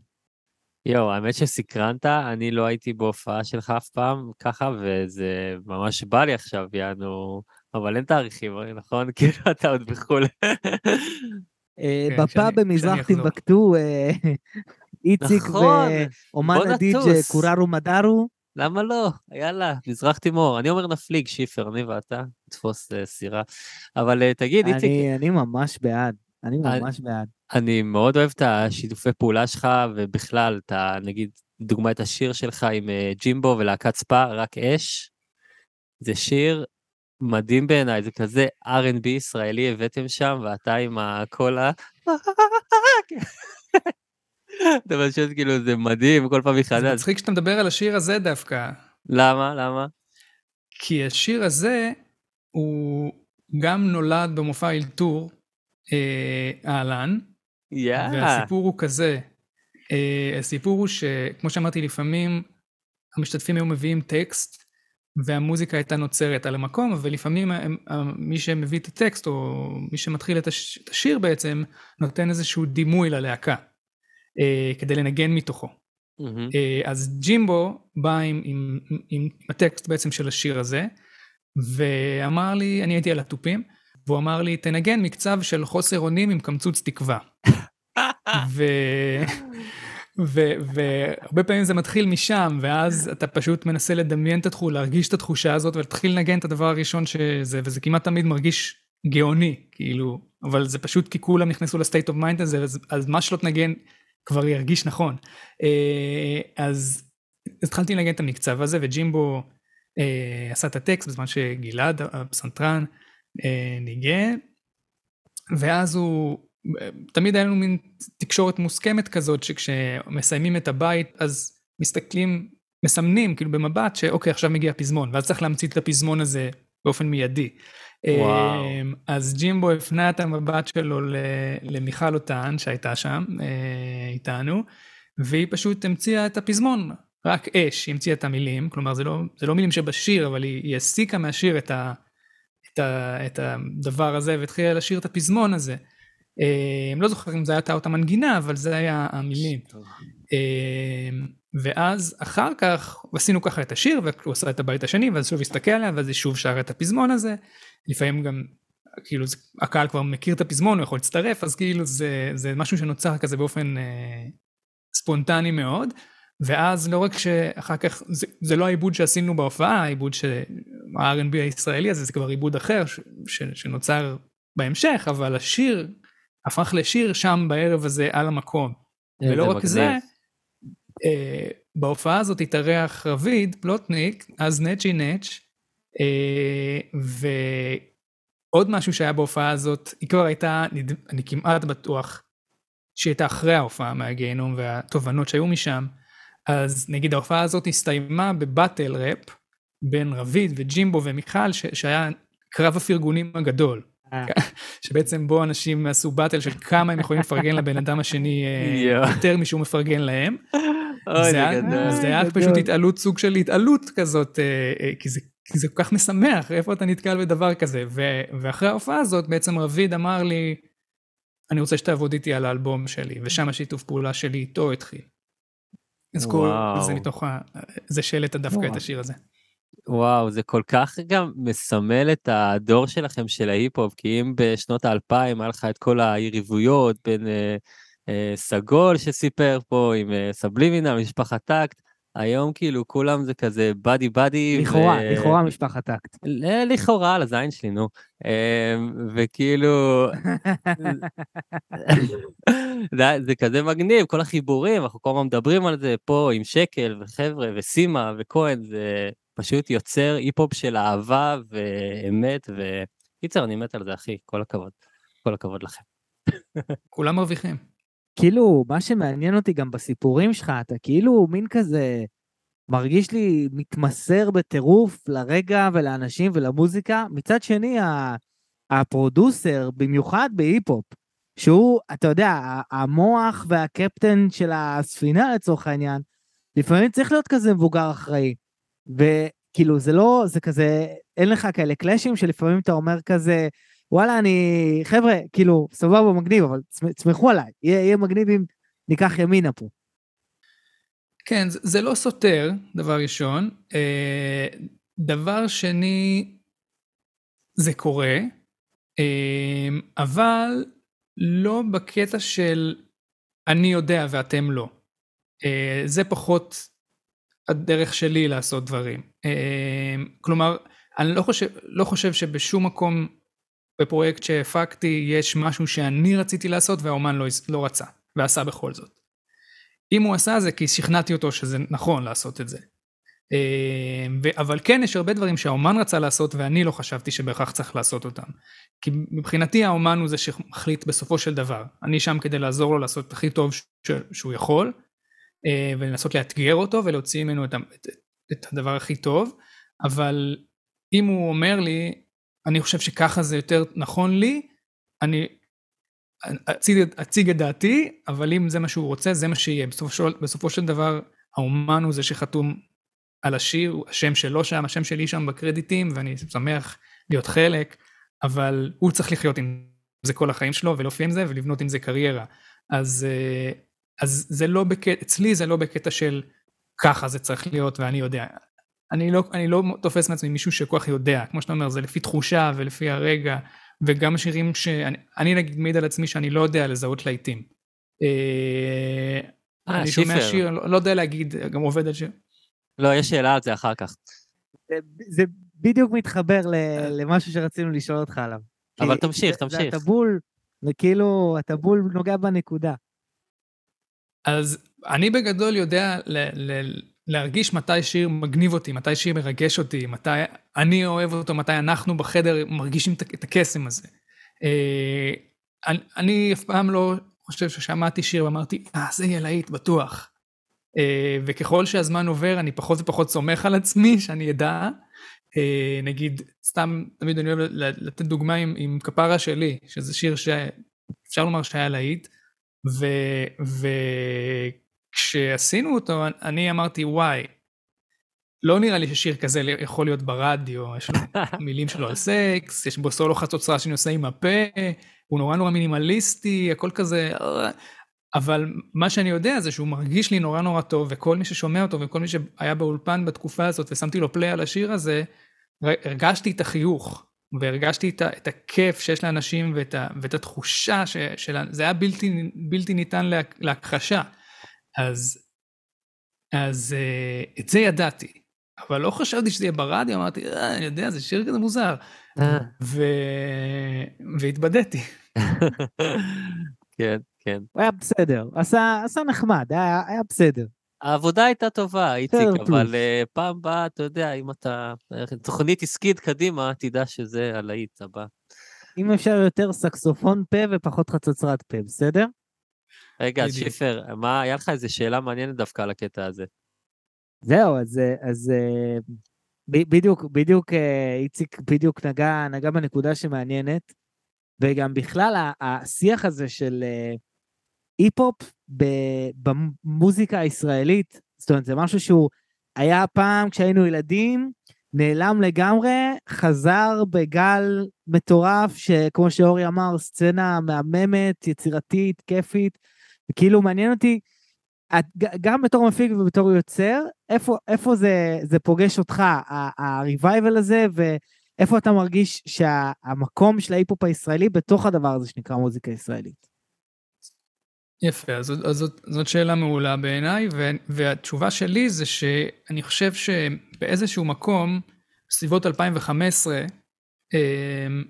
Speaker 1: יואו, האמת שסקרנת, אני לא הייתי בהופעה שלך אף פעם ככה, וזה ממש בא לי עכשיו, יענו, אבל אין תאריכים, נכון? כאילו אתה עוד בחו"ל.
Speaker 2: אה,
Speaker 3: כן,
Speaker 2: בפאב במזרח. טימבקטו, אה, איציק
Speaker 1: נכון,
Speaker 2: ואומן הדיג'. קוררו מדארו.
Speaker 1: למה לא? יאללה, מזרח תימור. אני אומר נפליג, שיפר, אני ואתה, נתפוס אה, סירה. אבל אה, תגיד, איציק,
Speaker 2: אני אני ממש בעד, אני
Speaker 1: אני-
Speaker 2: ממש בעד.
Speaker 1: אני מאוד אוהב את השיתופי פעולה שלך, ובכלל, את ה... נגיד, דוגמא את השיר שלך עם אה, ג'ימבו ולהקת ספא, רק אש. זה שיר מדהים בעיניי, זה כזה R&B ישראלי הבאתם שם, ואתה עם הקול ה... אתה פשוט כאילו, זה מדהים, כל פעם
Speaker 3: זה
Speaker 1: מחדש.
Speaker 3: מצחיק שאתה מדבר על השיר הזה דווקא,
Speaker 1: למה? למה?
Speaker 3: כי השיר הזה הוא גם נולד במופע אלתור, אה, אהלן,
Speaker 1: יאה.
Speaker 3: והסיפור הוא כזה, אה, הסיפור הוא שכמו שאמרתי לפעמים המשתתפים היו מביאים טקסט והמוזיקה הייתה נוצרת על המקום ולפעמים מי שמביא את הטקסט או מי שמתחיל את הש, את השיר בעצם נותן איזשהו דימוי ללהקה אה, כדי לנגן מתוכו. אה, אז ג'ימבו בא עם, עם, עם, עם הטקסט בעצם של השיר הזה, ואמר לי, אני הייתי על התופים, והוא אמר לי, תנגן מקצב של חוסר אונים עם קמצוץ תקווה. ו... ו- והרבה פעמים זה מתחיל משם, ואז אתה פשוט מנסה לדמיין את התחושה, להרגיש את התחושה הזאת, ולהתחיל לנגן את הדבר הראשון שזה, וזה כמעט תמיד מרגיש גאוני, כאילו, אבל זה פשוט כי כולם נכנסו ל state of mind הזה, אז, אז מה שלא תנגן כבר ירגיש נכון. אה, אז התחלתי לנגן את המקצב הזה, וג'ימבו אה, עשה את הטקסט בזמן שגלעד, הפסנתרן, אה, ניגן, ואז הוא, תמיד היה לנו מין תקשורת מוסכמת כזאת, שכשמסיימים את הבית, אז מסתכלים, מסמנים, כאילו במבט, שאוקיי, עכשיו מגיע פזמון, ואז צריך להמציא את הפזמון הזה באופן מיידי.
Speaker 1: וואו.
Speaker 3: אמ, אז ג'ימבו הפנה את המבט שלו למיכל אותן שהייתה שם אה, איתנו, והיא פשוט המציאה את הפזמון, רק אש, היא המציאה את המילים, כלומר זה לא, זה לא מילים שבשיר, אבל היא, היא הסיקה מהשיר את, ה, את, ה, את הדבר הזה והתחילה לשיר את הפזמון הזה. אה, לא זוכר אם זה הייתה אותה מנגינה, אבל זה היה המילים. אה, ואז אחר כך עשינו ככה את השיר והוא עשה את הבית השני ואז שוב הסתכל עליה ואז היא שוב שרה את הפזמון הזה. לפעמים גם כאילו הקהל כבר מכיר את הפזמון הוא יכול להצטרף אז כאילו זה, זה משהו שנוצר כזה באופן אה, ספונטני מאוד. ואז לא רק שאחר כך זה, זה לא העיבוד שעשינו בהופעה העיבוד של ה-R&B הישראלי הזה זה כבר עיבוד אחר ש, ש, שנוצר בהמשך אבל השיר הפך לשיר שם בערב הזה על המקום. ולא רק
Speaker 1: מגניב.
Speaker 3: זה, אה, בהופעה הזאת התארח רביד פלוטניק, אז נצ'י נץ', אה, ועוד משהו שהיה בהופעה הזאת, היא כבר הייתה, אני כמעט בטוח, שהיא הייתה אחרי ההופעה מהגיהנום והתובנות שהיו משם, אז נגיד ההופעה הזאת הסתיימה בבטל ראפ בין רביד וג'ימבו ומיכל, ש- שהיה קרב הפרגונים הגדול.
Speaker 2: אה.
Speaker 3: שבעצם בו אנשים עשו באטל של כמה הם יכולים לפרגן לבן אדם השני אה. יותר משהוא מפרגן להם.
Speaker 1: אוי,
Speaker 3: זה
Speaker 1: גדול.
Speaker 3: זה היה. פשוט התעלות, סוג של התעלות כזאת, אה, כי זה, כי זה כל כך משמח, איפה אתה נתקל בדבר כזה? ו, ואחרי ההופעה הזאת בעצם רביד אמר לי, אני רוצה שתעבוד איתי על האלבום שלי, ושם השיתוף פעולה שלי איתו התחיל. אז כל
Speaker 1: וואו.
Speaker 3: זה מתוך ה... זה שהעלית דווקא
Speaker 2: וואו.
Speaker 3: את השיר הזה.
Speaker 1: וואו, זה כל כך גם מסמל את הדור שלכם של ההיפ-הופ, כי אם בשנות האלפיים היה לך את כל היריבויות בין אה, אה, סגול שסיפר פה עם אה, סבלימינל, משפחת תאק"ט, היום כאילו כולם זה כזה buddy buddy.
Speaker 2: לכאורה, לכאורה משפחת תאק"ט.
Speaker 1: ל- לכאורה על הזין שלי, נו. אה, וכאילו, זה, זה כזה מגניב, כל החיבורים, אנחנו כל הזמן מדברים על זה פה עם שקל וחבר'ה וסימה וכהן, זה פשוט יוצר היפ-הופ של אהבה ואמת, וקיצר, אני מת על זה, אחי, כל הכבוד. כל הכבוד לכם.
Speaker 3: כולם מרוויחים.
Speaker 2: כאילו, מה שמעניין אותי גם בסיפורים שלך, אתה כאילו מין כזה מרגיש לי מתמסר בטירוף לרגע ולאנשים ולמוזיקה. מצד שני, הפרודוסר, במיוחד בהיפ-הופ, שהוא, אתה יודע, המוח והקפטן של הספינה לצורך העניין, לפעמים צריך להיות כזה מבוגר אחראי. וכאילו, זה לא, זה כזה, אין לך כאלה קלאשים שלפעמים אתה אומר כזה, וואלה, אני, חבר'ה, כאילו, סבבה, מגניב, אבל תסמכו עליי, יהיה, יהיה מגניב אם ניקח ימינה פה.
Speaker 3: כן, זה, זה לא סותר, דבר ראשון. אה, דבר שני, זה קורה, אה, אבל לא בקטע של אני יודע ואתם לא. אה, זה פחות הדרך שלי לעשות דברים. אה, כלומר, אני לא חושב, לא חושב שבשום מקום בפרויקט שהפקתי יש משהו שאני רציתי לעשות והאומן לא, לא רצה, ועשה בכל זאת. אם הוא עשה זה כי שכנעתי אותו שזה נכון לעשות את זה. ו- אבל כן יש הרבה דברים שהאומן רצה לעשות ואני לא חשבתי שבהכרח צריך לעשות אותם. כי מבחינתי האומן הוא זה שמחליט בסופו של דבר. אני שם כדי לעזור לו לעשות את הכי טוב שהוא יכול, אה, ולנסות לאתגר אותו ולהוציא ממנו את, את, את הדבר הכי טוב, אבל אם הוא אומר לי, אני חושב שככה זה יותר נכון לי, אני אציג, אציג את דעתי, אבל אם זה מה שהוא רוצה, זה מה שיהיה. בסופו של, בסופו של דבר, האומן הוא זה שחתום על השיר, השם שלו שם, השם שלי שם בקרדיטים, ואני שמח להיות חלק, אבל הוא צריך לחיות עם זה כל החיים שלו, ולהופיע עם זה, ולבנות עם זה קריירה. אז, אה, אז זה לא בקטע, אצלי זה לא בקטע של ככה זה צריך להיות, ואני יודע. אני לא, אני לא תופס מעצמי מישהו שכל כך יודע, כמו שאתה אומר, זה לפי תחושה ולפי הרגע, וגם שירים שאני אני נגיד מעיד על עצמי שאני לא יודע לזהות להיטים. אה,
Speaker 1: אה,
Speaker 3: אני שומע. שיר, לא, לא יודע להגיד, גם עובד על שיר.
Speaker 1: לא, יש שאלה על זה אחר כך.
Speaker 2: זה, זה בדיוק מתחבר ל, למשהו שרצינו לשאול אותך עליו.
Speaker 1: אבל תמשיך,
Speaker 2: זה-
Speaker 1: תמשיך.
Speaker 2: זה הטבול, וכאילו, הטבול נוגע בנקודה.
Speaker 3: אז אני בגדול יודע ל- ל- להרגיש מתי שיר מגניב אותי, מתי שיר מרגש אותי, מתי אני אוהב אותו, מתי אנחנו בחדר מרגישים את- הקסם הזה. אה, אני, אף פעם לא חושב ששמעתי שיר ואמרתי, אה, זה יהיה להיט, בטוח. אה, וככל שהזמן עובר, אני פחות ופחות סומך על עצמי שאני אדע, אה, נגיד, סתם, תמיד אני אוהב לתת דוגמה עם, עם כפרה שלי, שזה שיר שאפשר לומר שהיה להיט, וכשעשינו אותו, אני אמרתי, וואי, לא נראה לי ששיר כזה יכול להיות ברדיו, יש לו מילים שלו על סקס, יש בו סולו חצוצרה שאני עושה עם הפה, הוא נורא נורא מינימליסטי, הכל כזה, אבל מה שאני יודע זה שהוא מרגיש לי נורא נורא טוב, וכל מי ששומע אותו וכל מי שהיה באולפן בתקופה הזאת ושמתי לו פליי על השיר הזה, הרגשתי את החיוך, והרגשתי את, את הכיף שיש לאנשים ואת, ואת התחושה ש, של... זה היה בלתי, בלתי ניתן לה, להכחשה. אז, אז את זה ידעתי. אבל לא חשבתי שזה יהיה ברדיו, אמרתי, אה, אני יודע, זה שיר כזה מוזר.
Speaker 1: אה.
Speaker 3: ו... והתבדיתי.
Speaker 1: כן, כן.
Speaker 2: הוא היה בסדר, עשה, עשה נחמד, היה, היה בסדר.
Speaker 1: העבודה הייתה טובה, איציק, אבל uh, פעם הבאה, אתה יודע, אם אתה... תוכנית עסקית קדימה, תדע שזה הלהיט הבא.
Speaker 2: אם אפשר יותר סקסופון פה ופחות חצוצרת פה, בסדר?
Speaker 1: רגע, אז. שיפר, מה, היה לך איזה שאלה מעניינת דווקא על הקטע הזה.
Speaker 2: זהו, אז, אה, אז אה, ב- בדיוק, בדיוק אה, איציק בדיוק נגע, נגע בנקודה שמעניינת, וגם בכלל השיח הזה של היפ-הופ ב- במוזיקה הישראלית, זאת אומרת, זה משהו שהוא היה פעם כשהיינו ילדים, נעלם לגמרי, חזר בגל מטורף, שכמו שאורי אמר, סצנה מהממת, יצירתית, כיפית, וכאילו מעניין אותי, את, גם בתור מפיק ובתור יוצר, איפה, איפה זה, זה פוגש אותך, ה-revival הזה, ואיפה אתה מרגיש שהמקום של ההיפ-הופ הישראלי בתוך הדבר הזה שנקרא מוזיקה ישראלית?
Speaker 3: יפה, אז, אז זאת, זאת שאלה מעולה בעיניי, והתשובה שלי זה שאני חושב שבאיזשהו מקום, בסביבות 2015, אמ,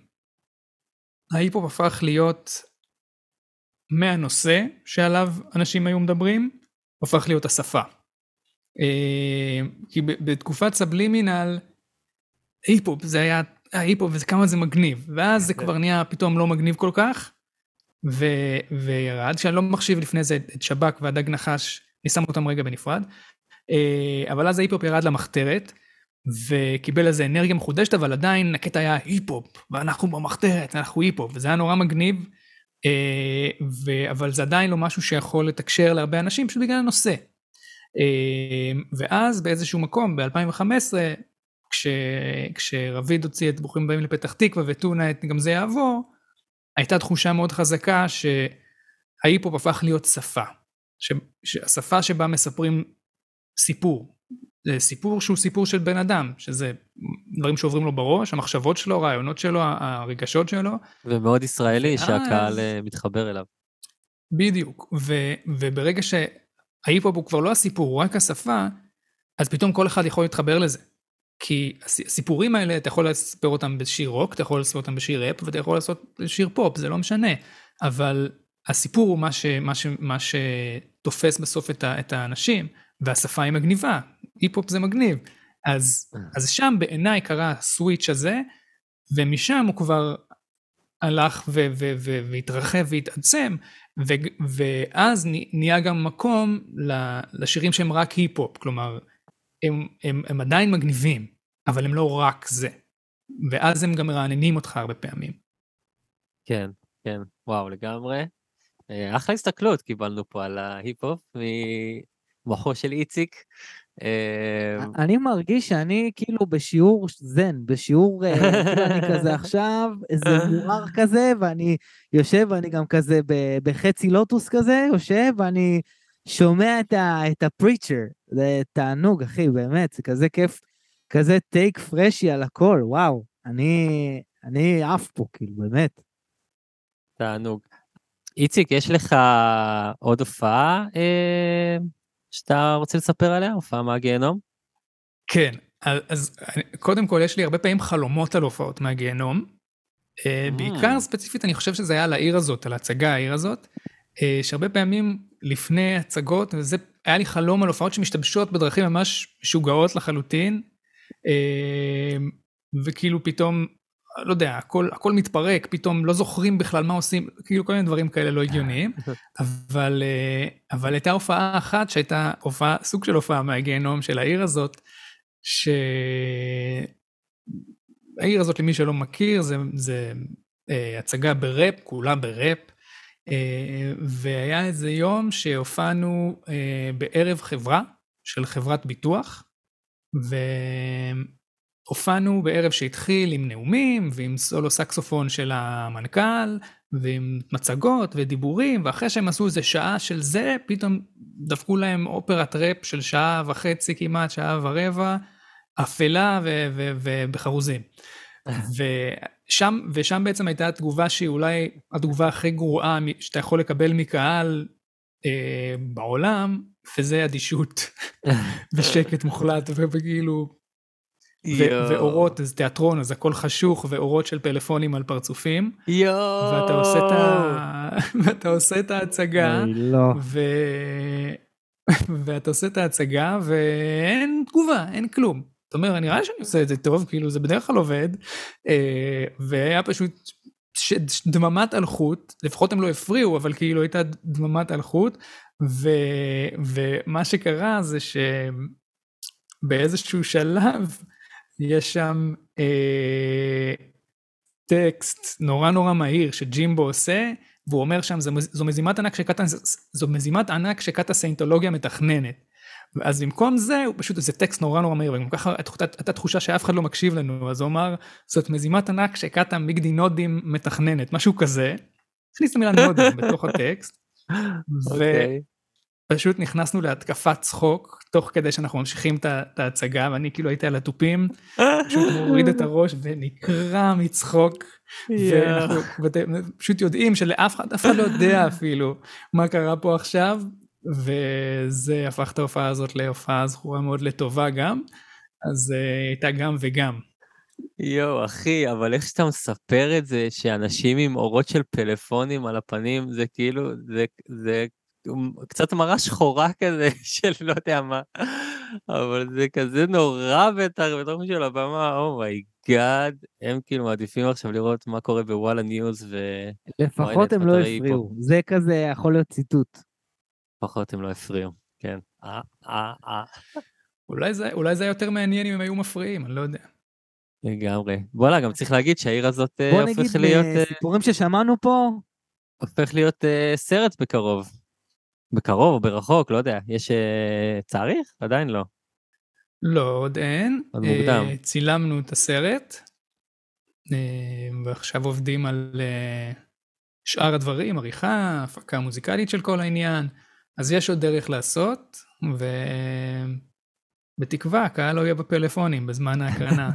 Speaker 3: ההיפ-הופ הפך להיות מהנושא שעליו אנשים היו מדברים, הוא הפך להיות השפה. אמ, כי בתקופת סבלימינל, היפ-הופ זה היה, ההיפ-הופ וזה כמה זה מגניב, ואז זה כבר נהיה פתאום לא מגניב כל כך, ו, וירד, שאני לא מחשיב לפני זה את שב"כ והדג נחש, אני שם אותם רגע בנפרד, אה, אבל אז ההיפ-הופ ירד למחתרת, וקיבל איזה אנרגיה מחודשת, אבל עדיין הקטע היה היפ-הופ, ואנחנו במחתרת, אנחנו היפ-הופ, וזה היה נורא מגניב, אה, ו, אבל זה עדיין לא משהו שיכול לתקשר להרבה אנשים, פשוט בגלל הנושא. אה, ואז באיזשהו מקום, ב-2015, כש, כשרביד הוציא את ברוכים הבאים לפתח תקווה וטונה את גם זה יעבור, הייתה תחושה מאוד חזקה שההיפ-הופ הפך להיות שפה. ש, שהשפה שבה מספרים סיפור. זה סיפור שהוא סיפור של בן אדם, שזה דברים שעוברים לו בראש, המחשבות שלו, הרעיונות שלו, הרגשות שלו.
Speaker 1: ומאוד ישראלי
Speaker 3: ואז-
Speaker 1: שהקהל אה, מתחבר אליו.
Speaker 3: בדיוק. ו, וברגע שההיפ-הופ הוא כבר לא הסיפור, הוא רק השפה, אז פתאום כל אחד יכול להתחבר לזה. כי הס- הסיפורים האלה, אתה יכול לספר אותם בשיר רוק, אתה יכול לספר אותם בשיר ראפ, ואתה יכול לעשות שיר פופ, זה לא משנה. אבל הסיפור הוא מה, ש, מה, ש, מה שתופס בסוף את, ה, את האנשים, והשפה היא מגניבה, היפ-הופ זה מגניב. אז, אז שם בעיניי קרה הסוויץ' הזה, ומשם הוא כבר הלך ו- ו- ו- והתרחב והתעצם, ו- ואז נהיה גם מקום לשירים שהם רק היפ-הופ, כלומר, הם, הם, הם עדיין מגניבים, אבל הם לא רק זה. ואז הם גם מרעננים אותך הרבה פעמים.
Speaker 1: כן, כן, וואו, לגמרי. אה, אחלה הסתכלות קיבלנו פה על ההיפ-הופ ממוחו של איציק. אה,
Speaker 2: אני מרגיש שאני כאילו בשיעור זן, בשיעור, אה, כאילו אני כזה עכשיו, איזה מואר כזה, ואני יושב ואני גם כזה בחצי לוטוס כזה, יושב ואני שומע את הפריצ'ר. זה תענוג, אחי, באמת, זה כזה כיף, כזה טייק פרשי על הכל, וואו. אני, אני עף פה, כאילו, באמת.
Speaker 1: תענוג. איציק, יש לך עוד הופעה אה, שאתה רוצה לספר עליה? הופעה מהגיהנום?
Speaker 3: כן, אז, אז קודם כל יש לי הרבה פעמים חלומות על הופעות מהגיהנום. אה,
Speaker 1: Mm.
Speaker 3: בעיקר ספציפית אני חושב שזה היה על העיר הזאת, על ההצגה העיר הזאת, אה, שהרבה פעמים לפני הצגות, וזה היה לי חלום על הופעות שמשתמשות בדרכים ממש משוגעות לחלוטין, אה, וכאילו פתאום, לא יודע, הכל, הכל מתפרק, פתאום לא זוכרים בכלל מה עושים, כאילו כל מיני דברים כאלה לא הגיוניים, אבל, אה, אבל הייתה הופעה אחת שהייתה הופעה, סוג של הופעה מהגיהנום של העיר הזאת, העיר הזאת, למי שלא מכיר, זה, זה אה, הצגה בראפ, כולה בראפ. אה, והיה איזה יום שהופענו אה, בערב חברה של חברת ביטוח, והופענו בערב שהתחיל עם נאומים ועם סולו סקסופון של המנכ"ל, ועם מצגות ודיבורים, ואחרי שהם עשו איזה שעה של זה, פתאום דפקו להם אופרת ראפ של שעה וחצי כמעט, שעה ורבע, אפלה ובחרוזים. ושם, ושם בעצם הייתה התגובה שהיא אולי התגובה הכי גרועה שאתה יכול לקבל מקהל אה, בעולם, וזה אדישות ושקט מוחלט, וכאילו, ו- ואורות, אז תיאטרון, אז הכל חשוך, ואורות של פלאפונים על פרצופים.
Speaker 1: יואו.
Speaker 3: ואתה עושה את, ה... ואתה עושה את ההצגה,
Speaker 2: לא.
Speaker 3: ו... ואתה עושה את ההצגה, ואין תגובה, אין כלום. אתה אומר, נראה לי שאני עושה את זה טוב, כאילו זה בדרך כלל עובד, אה, והיה פשוט ש... דממת אלחוט, לפחות הם לא הפריעו, אבל כאילו הייתה דממת אלחוט, ו... ומה שקרה זה שבאיזשהו שלב, יש שם אה, טקסט נורא נורא מהיר שג'ימבו עושה, והוא אומר שם, זו, זו מזימת ענק שקטה, זו מזימת ענק שקטה סיינטולוגיה מתכננת. אז במקום זה, הוא פשוט, זה טקסט נורא נורא מהיר, וגם ככה הייתה תחושה שאף אחד לא מקשיב לנו, אז הוא אמר, זאת מזימת ענק שקטה מיגדינודים מתכננת, משהו כזה. הכניס את המילה נודים בתוך הטקסט.
Speaker 1: Okay.
Speaker 3: פשוט נכנסנו להתקפת צחוק, תוך כדי שאנחנו ממשיכים את ההצגה, ואני כאילו הייתי על התופים, פשוט מוריד את הראש ונקרע מצחוק. ואנחנו פשוט יודעים שלאף אחד, אף אחד לא יודע אפילו מה קרה פה עכשיו, וזה הפך את ההופעה הזאת להופעה זכורה מאוד לטובה גם, אז uh, הייתה גם וגם.
Speaker 1: יואו, אחי, אבל איך שאתה מספר את זה, שאנשים עם אורות של פלאפונים על הפנים, זה כאילו, זה, זה קצת מראה שחורה כזה של לא יודע מה, אבל זה כזה נורא בטח בתוך של הבמה, oh my god, oh הם כאילו מעדיפים עכשיו לראות מה קורה בוואלה ניוז ו...
Speaker 2: לפחות הם לא הפריעו, זה כזה יכול להיות ציטוט.
Speaker 1: לפחות הם לא הפריעו, כן. אה, אה, אה.
Speaker 3: אולי זה, אולי זה יותר מעניין אם הם היו מפריעים, אני לא יודע.
Speaker 1: לגמרי. וואלה, גם צריך להגיד שהעיר הזאת הופך
Speaker 2: להיות...
Speaker 1: בוא
Speaker 2: נגיד, סיפורים ששמענו פה...
Speaker 1: הופך להיות סרט בקרוב. בקרוב או ברחוק, לא יודע. יש uh, תאריך? עדיין לא.
Speaker 3: לא, עוד אין.
Speaker 1: עוד מוקדם. Uh,
Speaker 3: צילמנו את הסרט, uh, ועכשיו עובדים על uh, שאר הדברים, עריכה, הפקה מוזיקלית של כל העניין. אז יש עוד דרך לעשות, ובתקווה הקהל לא יהיה בפלאפונים בזמן ההקרנה.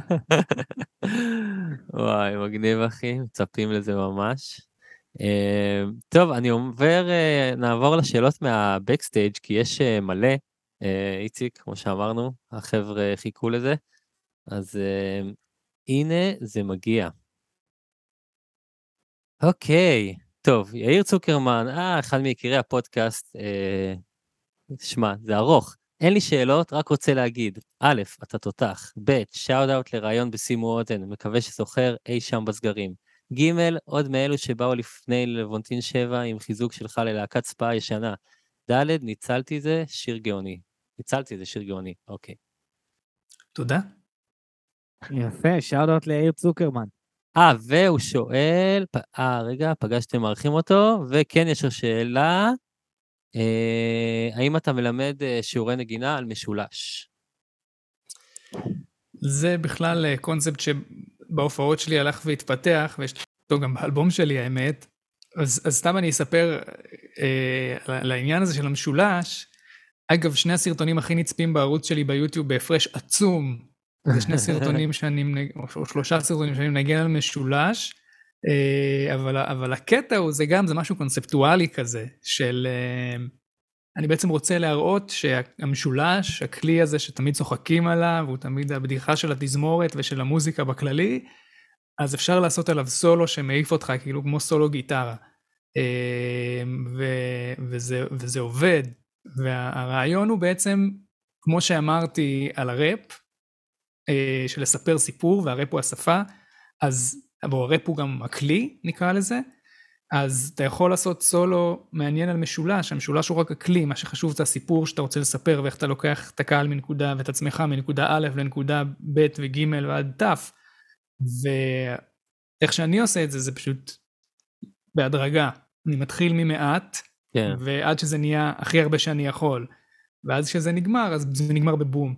Speaker 1: וואי, מגניב אחי, מצפים לזה ממש. אה, טוב, אני עובר, אה, נעבור לשאלות מהבקסטייג' כי יש אה, מלא. איציק, כמו שאמרנו, החבר'ה חיכו לזה. אז הנה זה מגיע. אוקיי, טוב, יאיר צוקרמן, אה, אחד מיקירי הפודקאסט, אה, שמע, זה ארוך. אין לי שאלות, רק רוצה להגיד, א', אתה תותח, ב', שאוט אאוט לרעיון בשימו אוזן, מקווה שזוכר אי שם בסגרים. ג' עוד מאלו שבאו לפני לבונטין 7 עם חיזוק שלך ללהקת ספא ישנה. ד' ניצלתי זה, שיר גאוני. ניצלתי זה, שיר גאוני, אוקיי.
Speaker 3: תודה.
Speaker 2: יפה, שאלות ליאיר צוקרמן.
Speaker 1: אה, והוא שואל, אה, רגע, פגשתם, מארחים אותו, וכן, יש לו שאלה, אה, האם אתה מלמד אה, שיעורי נגינה על משולש?
Speaker 3: זה בכלל אה, קונספט בהופעות שלי הלך והתפתח, ויש אותו גם באלבום שלי האמת, אז, אז סתם אני אספר אה, על העניין הזה של המשולש. אגב, שני הסרטונים הכי נצפים בערוץ שלי ביוטיוב בהפרש עצום, זה שני סרטונים שאני, או שלושה סרטונים שאני מנגן על משולש, אה, אבל, אבל הקטע הוא, זה גם, זה משהו קונספטואלי כזה, של... אה, אני בעצם רוצה להראות שהמשולש, הכלי הזה שתמיד צוחקים עליו, הוא תמיד הבדיחה של התזמורת ושל המוזיקה בכללי, אז אפשר לעשות עליו סולו שמעיף אותך, כאילו כמו סולו גיטרה. אמ, ו, וזה, וזה עובד. והרעיון הוא בעצם, כמו שאמרתי על הראפ, אה, של לספר סיפור, והראפ הוא השפה, אז, בוא, הראפ הוא גם הכלי, נקרא לזה, אז אתה יכול לעשות סולו מעניין על משולש, המשולש הוא רק הכלי, מה שחשוב זה הסיפור שאתה רוצה לספר ואיך אתה לוקח את הקהל מנקודה ואת עצמך מנקודה א' לנקודה ב' וג' ועד ת', ואיך שאני עושה את זה, זה פשוט בהדרגה. אני מתחיל ממעט,
Speaker 1: כן.
Speaker 3: ועד שזה נהיה הכי הרבה שאני יכול. ואז כשזה נגמר, אז זה נגמר בבום.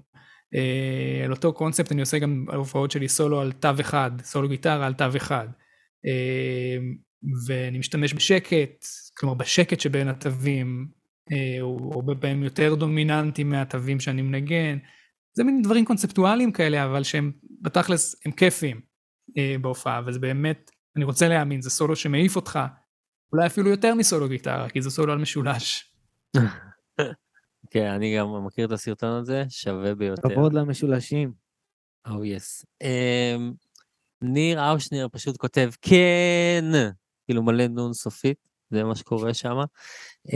Speaker 3: אה, על אותו קונספט אני עושה גם הופעות שלי סולו על תו אחד, סולו גיטרה על תו אחד. ואני משתמש בשקט, כלומר בשקט שבין התווים, אה, הוא הרבה פעמים יותר דומיננטי מהתווים שאני מנגן. זה מין דברים קונספטואליים כאלה, אבל שהם בתכלס הם כיפים אה, בהופעה, וזה באמת, אני רוצה להאמין, זה סולו שמעיף אותך, אולי אפילו יותר מסולו גיטרה, כי זה סולו על משולש.
Speaker 1: כן, אני גם מכיר את הסרטון הזה, שווה ביותר.
Speaker 2: כבוד למשולשים.
Speaker 1: Oh yes. Um, ניר אושנר פשוט כותב כן, כאילו מלא נון סופית, זה מה שקורה שם. Uh,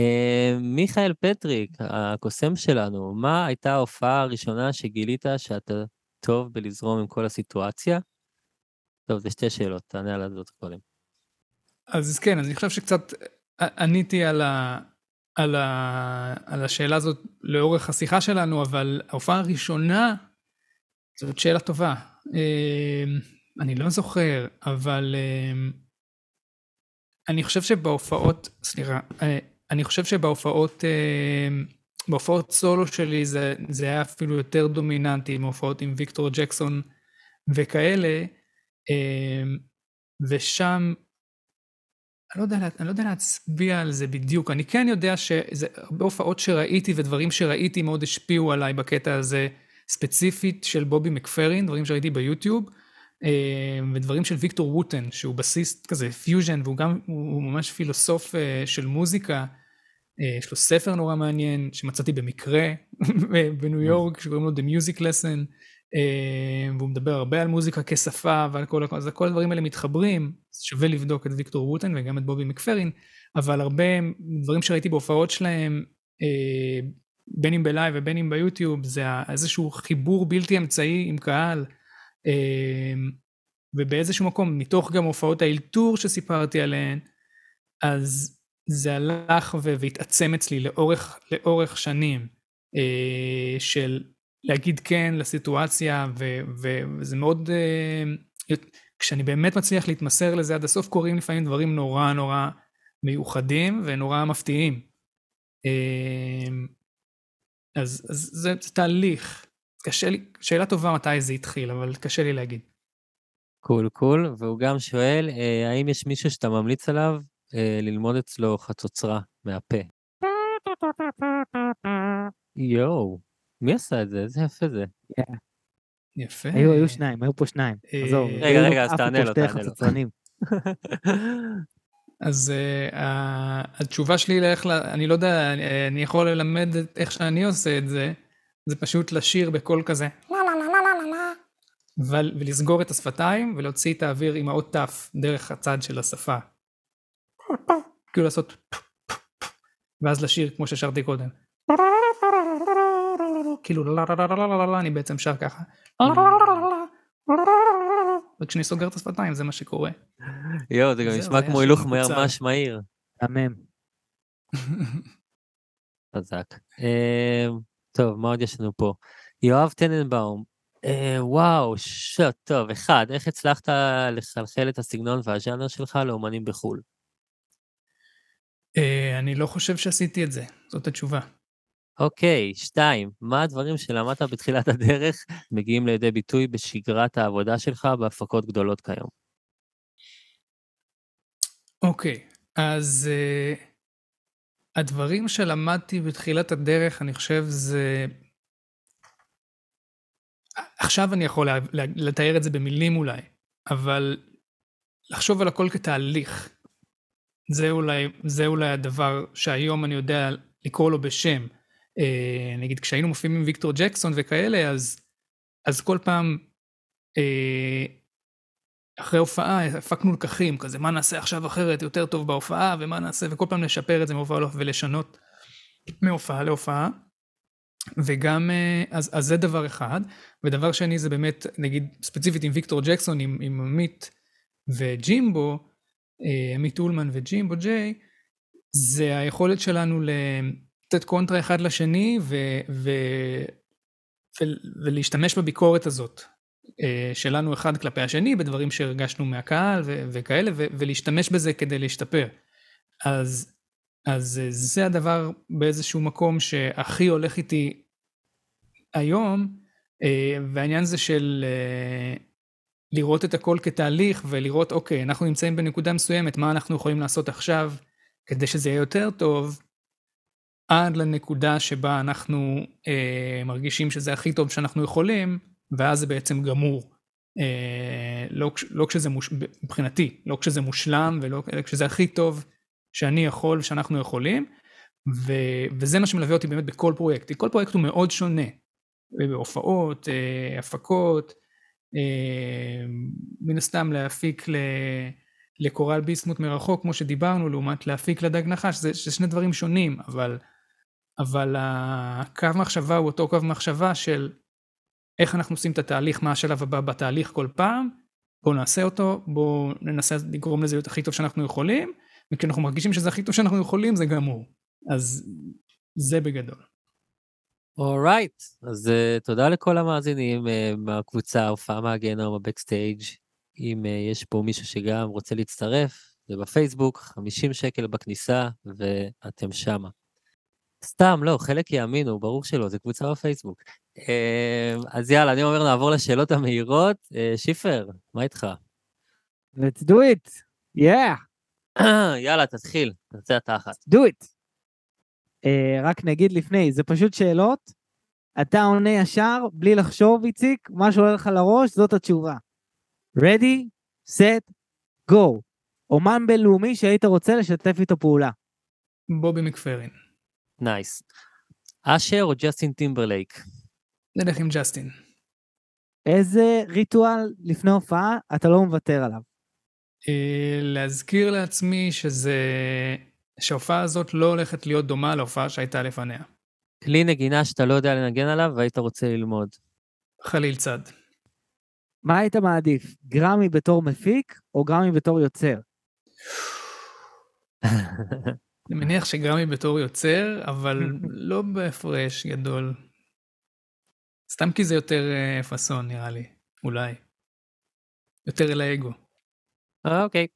Speaker 1: מיכאל פטריק, הקוסם שלנו, מה הייתה ההופעה הראשונה שגילית שאתה טוב בלזרום עם כל הסיטואציה? טוב, זה שתי שאלות, תענה על זאת קודם.
Speaker 3: אז כן, אני חושב שקצת עניתי על, ה, על, ה, על השאלה הזאת לאורך השיחה שלנו, אבל ההופעה הראשונה, זאת שאלה טובה. אה, אני לא זוכר, אבל אה, אני חושב שבהופעות, סליחה, אה, אני חושב שבהופעות, בהופעות סולו שלי זה, זה היה אפילו יותר דומיננטי מהופעות עם ויקטור ג'קסון וכאלה, ושם אני לא, יודע, אני לא יודע להצביע על זה בדיוק, אני כן יודע שזה הרבה הופעות שראיתי ודברים שראיתי מאוד השפיעו עליי בקטע הזה ספציפית של בובי מקפרין, דברים שראיתי ביוטיוב, אה, ודברים של ויקטור ווטן, שהוא בסיסט כזה פיוז'ן, והוא גם, הוא ממש פילוסוף אה, של מוזיקה, אה, יש לו ספר נורא מעניין שמצאתי במקרה בניו יורק, שקוראים לו The Music Lesson, אה, והוא מדבר הרבה על מוזיקה כשפה ועל כל, אז כל הדברים האלה מתחברים, שווה לבדוק את ויקטור ווטן וגם את בובי מקפרין, אבל הרבה דברים שראיתי בהופעות שלהם, אה, בין אם ב live ובין אם ביוטיוב, זה איזשהו חיבור בלתי אמצעי עם קהל, אה, ובאיזשהו מקום, מתוך גם הופעות האלתור שסיפרתי עליהן, אז זה הלך והתעצם אצלי לאורך, לאורך שנים של להגיד כן לסיטואציה, ו, וזה מאוד, uh, כשאני באמת מצליח להתמסר לזה עד הסוף, קורים לפעמים דברים נורא נורא מיוחדים ונורא מפתיעים. Uh, אז, אז זה, זה תהליך. קשה לי, שאלה טובה מתי זה התחיל, אבל קשה לי להגיד.
Speaker 1: קול cool, קול, cool. והוא גם שואל, אה, האם יש מישהו שאתה ממליץ עליו אה, ללמוד אצלו חצוצרה מהפה? יואו. מי עשה את זה? איזה יפה זה.
Speaker 3: יפה.
Speaker 2: היו, היו שניים, היו פה שניים.
Speaker 3: אה,
Speaker 2: עזוב.
Speaker 1: רגע, רגע, אז תענה לו, תענה לו.
Speaker 3: אז uh, התשובה שלי לאיך, אני לא יודע, אני יכול ללמד איך שאני עושה את זה, זה פשוט לשיר בקול כזה, לה לה לה לה לה לה, ולסגור את השפתיים ולהוציא את האוויר עם האות ת' דרך הצד של השפה. כאילו לעשות ואז לשיר כמו ששרתי קודם. כאילו לה לה לה לה לה לה לה אני בעצם שר ככה. וכשאני סוגר את השפתיים זה מה שקורה.
Speaker 1: יואו, זה גם נשמע כמו הילוך ממש מהיר.
Speaker 2: אמן.
Speaker 1: חזק. טוב, מה עוד יש לנו פה? יואב טננבאום, וואו, שוט, טוב, אחד, איך הצלחת לחלחל את הסגנון והז'אנר שלך לאומנים בחו"ל?
Speaker 3: אני לא חושב שעשיתי את זה, זאת התשובה.
Speaker 1: אוקיי, שתיים, מה הדברים שלמדת בתחילת הדרך מגיעים לידי ביטוי בשגרת העבודה שלך בהפקות גדולות כיום?
Speaker 3: אוקיי, אז uh, הדברים שלמדתי בתחילת הדרך, אני חושב זה... עכשיו אני יכול לתאר את זה במילים אולי, אבל לחשוב על הכל כתהליך. זה אולי, זה אולי הדבר שהיום אני יודע לקרוא לו בשם. אה, נגיד כשהיינו מופיעים עם ויקטור ג'קסון וכאלה, אז, אז כל פעם אה, אחרי הופעה הפקנו לקחים, כזה מה נעשה עכשיו אחרת יותר טוב בהופעה, ומה נעשה, וכל פעם לשפר את זה מהופעה להופעה ולשנות מהופעה להופעה. וגם, אה, אז, אז זה דבר אחד. ודבר שני זה באמת, נגיד ספציפית עם ויקטור ג'קסון, עם, עם עמית וג'ימבו, אה, עמית אולמן וג'ימבו ג'יי, זה היכולת שלנו. לתת קונטרה אחד לשני ו, ו, ו, ולהשתמש בביקורת הזאת. אה, שלנו אחד כלפי השני, בדברים שהרגשנו מהקהל ו- וכאלה, ו- ולהשתמש בזה כדי להשתפר. אז, אז אה, זה הדבר באיזשהו מקום שהכי הולך איתי היום, אה, והעניין זה של לראות את הכל כתהליך ולראות, אוקיי, אנחנו נמצאים בנקודה מסוימת, מה אנחנו יכולים לעשות עכשיו כדי שזה יהיה יותר טוב, עד לנקודה שבה אנחנו מרגישים שזה הכי טוב שאנחנו יכולים, ואז זה בעצם גמור. אה, לא, לא כשזה מוש... מבחינתי, לא כשזה מושלם ולא כשזה הכי טוב שאני יכול ושאנחנו יכולים, ו... וזה מה שמלווה אותי באמת בכל פרויקט. כל פרויקט הוא מאוד שונה, בהופעות, אה, הפקות, אה, מן הסתם להפיק ל... לקורל ביסמוט מרחוק, כמו שדיברנו, לעומת להפיק לדג נחש, זה, זה שני דברים שונים, אבל, אבל הקו מחשבה הוא אותו קו מחשבה של איך אנחנו עושים את התהליך, מה השלב הבא בתהליך כל פעם, בואו נעשה אותו, בואו ננסה לגרום לזה להיות הכי טוב שאנחנו יכולים, וכשאנחנו מרגישים שזה הכי טוב שאנחנו יכולים, זה גמור. אז זה בגדול.
Speaker 1: אורייט, right. אז uh, תודה לכל המאזינים uh, מהקבוצה הופעה מהגיהנום בבקסטייג'. אם uh, יש פה מישהו שגם רוצה להצטרף, זה בפייסבוק, 50 שקל בכניסה, ואתם שמה. סתם, לא, חלק יאמינו, ברור שלא, זה קבוצה בפייסבוק. Uh, אז יאללה, אני אומר, נעבור לשאלות המהירות. Uh, שיפר, מה איתך?
Speaker 2: let's do it, yeah.
Speaker 1: יאללה, תתחיל, תצא התחת.
Speaker 2: do it. Uh, רק נגיד לפני, זה פשוט שאלות, אתה עונה ישר, בלי לחשוב, איציק, מה שעולה לך לראש, זאת התשובה. ready, set, go. אומן בינלאומי שהיית רוצה לשתף איתו פעולה.
Speaker 3: בובי מקפרין.
Speaker 1: nice. אשר או ג'סטין טימברלייק?
Speaker 3: נלך עם ג'סטין.
Speaker 2: איזה ריטואל לפני הופעה אתה לא מוותר עליו?
Speaker 3: Uh, להזכיר לעצמי שזה... שההופעה הזאת לא הולכת להיות דומה להופעה שהייתה לפניה.
Speaker 1: כלי נגינה שאתה לא יודע לנגן עליו והיית רוצה ללמוד.
Speaker 3: חליל צד.
Speaker 2: מה היית מעדיף, גרמי בתור מפיק או גרמי בתור יוצר?
Speaker 3: אני מניח שגרמי בתור יוצר, אבל לא בהפרש גדול. סתם כי זה יותר uh, פאסון נראה לי, אולי. יותר אל האגו.
Speaker 1: אוקיי.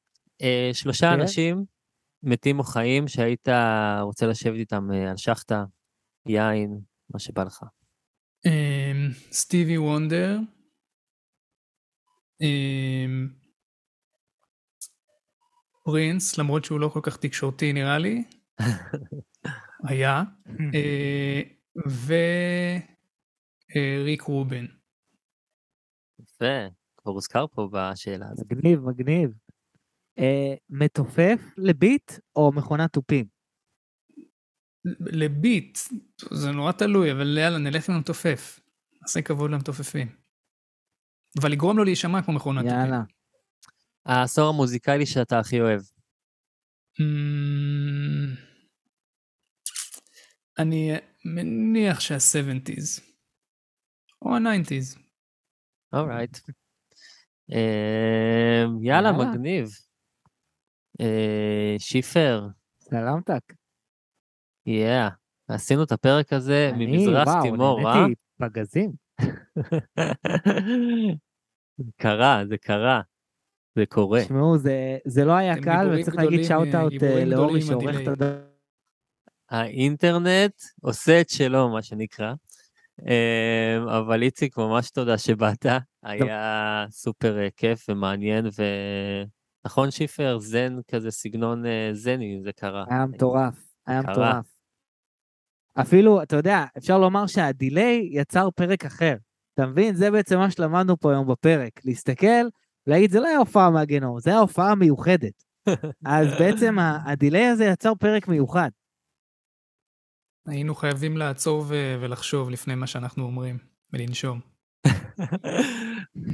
Speaker 1: Uh, שלושה okay. כן. אנשים מתים או חיים שהיית רוצה לשבת איתם uh, על שחטה, יין, מה שבא לך.
Speaker 3: Um, סטיבי וונדר. Um, פרינס, למרות שהוא לא כל כך תקשורתי נראה לי. היה. uh, וריק רובין.
Speaker 1: יפה, כבר הוזכר פה בשאלה הזאת.
Speaker 2: מגניב, מגניב. אה, מתופף לביט או מכונת תופים?
Speaker 3: לביט, זה נורא תלוי, אבל יאללה, נלך עם המתופף. נעשה כבוד למתופפים. אבל לגרום לו להישמע כמו מכונת תופים.
Speaker 2: יאללה.
Speaker 1: העשור המוזיקלי שאתה הכי אוהב.
Speaker 3: אני מניח שה-70's. או ה-90's.
Speaker 1: אורייט. אמ, יאללה, מגניב. אה, שיפר.
Speaker 2: סלמתק.
Speaker 1: יאה. עשינו את הפרק הזה ממזרח תימור, אה?
Speaker 2: אני, וואו, נהניתי פגזים.
Speaker 1: קרה, זה קרה. זה קורה.
Speaker 2: תשמעו, זה, זה לא היה קל, וצריך להגיד shout-out אה, לאורי שעורך את הדבר.
Speaker 1: האינטרנט עושה את שלו, מה שנקרא. אמ, אבל איציק, ממש תודה שבאת, היה סופר אה, כיף ומעניין, ונכון שיפר, זן כזה, סגנון אה, זני, זה קרה.
Speaker 2: היה מטורף, היה מטורף. אפילו, אתה יודע, אפשר לומר שהדיליי יצר פרק אחר. אתה מבין? זה בעצם מה שלמדנו פה היום בפרק. להסתכל, להגיד, זה לא היה הופעה מהגנום, זה היה הופעה מיוחדת. אז בעצם הדיליי הזה יצר פרק מיוחד.
Speaker 3: היינו חייבים לעצור ו- ולחשוב לפני מה שאנחנו אומרים, ולנשום.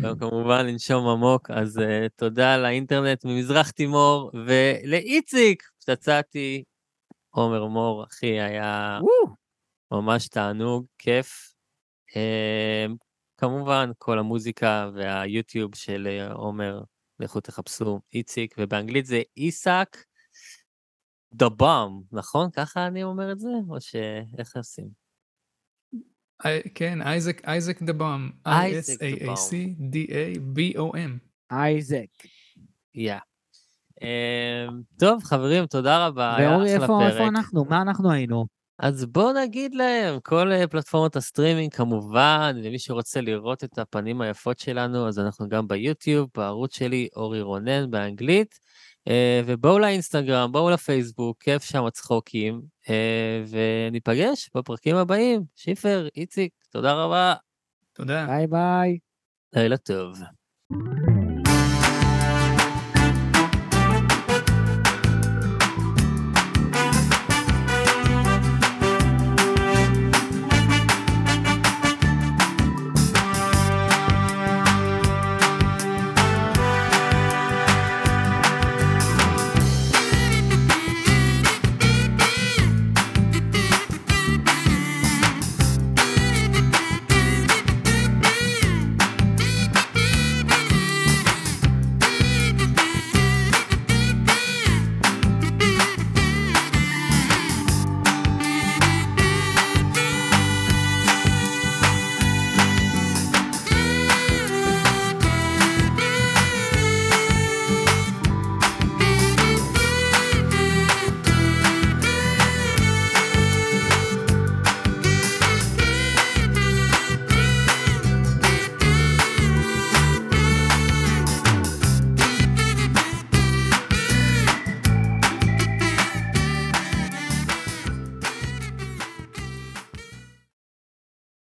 Speaker 1: לא, כמובן, לנשום עמוק, אז uh, תודה לאינטרנט ממזרח תימור, ולאיציק, פצצתי, עומר מור, אחי, היה ממש תענוג, כיף. Uh, כמובן, כל המוזיקה והיוטיוב של אה, עומר, לכו תחפשו, איציק, ובאנגלית זה איסק. The Bomb, נכון? ככה אני אומר את זה? או שאיך עושים?
Speaker 3: אה, כן, אייזק, אייזק דה בום.
Speaker 1: אייזק דה.
Speaker 3: I-S-A-A-C-D-A-B-O-M.
Speaker 2: אייזק.
Speaker 1: יא. אמ, טוב, חברים, תודה רבה. היה
Speaker 2: ואורי,
Speaker 1: אחלה
Speaker 2: איפה אנחנו? מה אנחנו היינו?
Speaker 1: אז בואו נגיד להם, כל אה, פלטפורמות הסטרימינג כמובן, למי שרוצה לראות את הפנים היפות שלנו, אז אנחנו גם ביוטיוב, בערוץ שלי, אורי רונן באנגלית, ובואו לאינסטגרם, בואו לפייסבוק, כיף שם הצחוקים, אה, וניפגש בפרקים הבאים. שיפר, איציק, תודה רבה,
Speaker 3: תודה.
Speaker 2: ביי ביי.
Speaker 1: לילה טוב.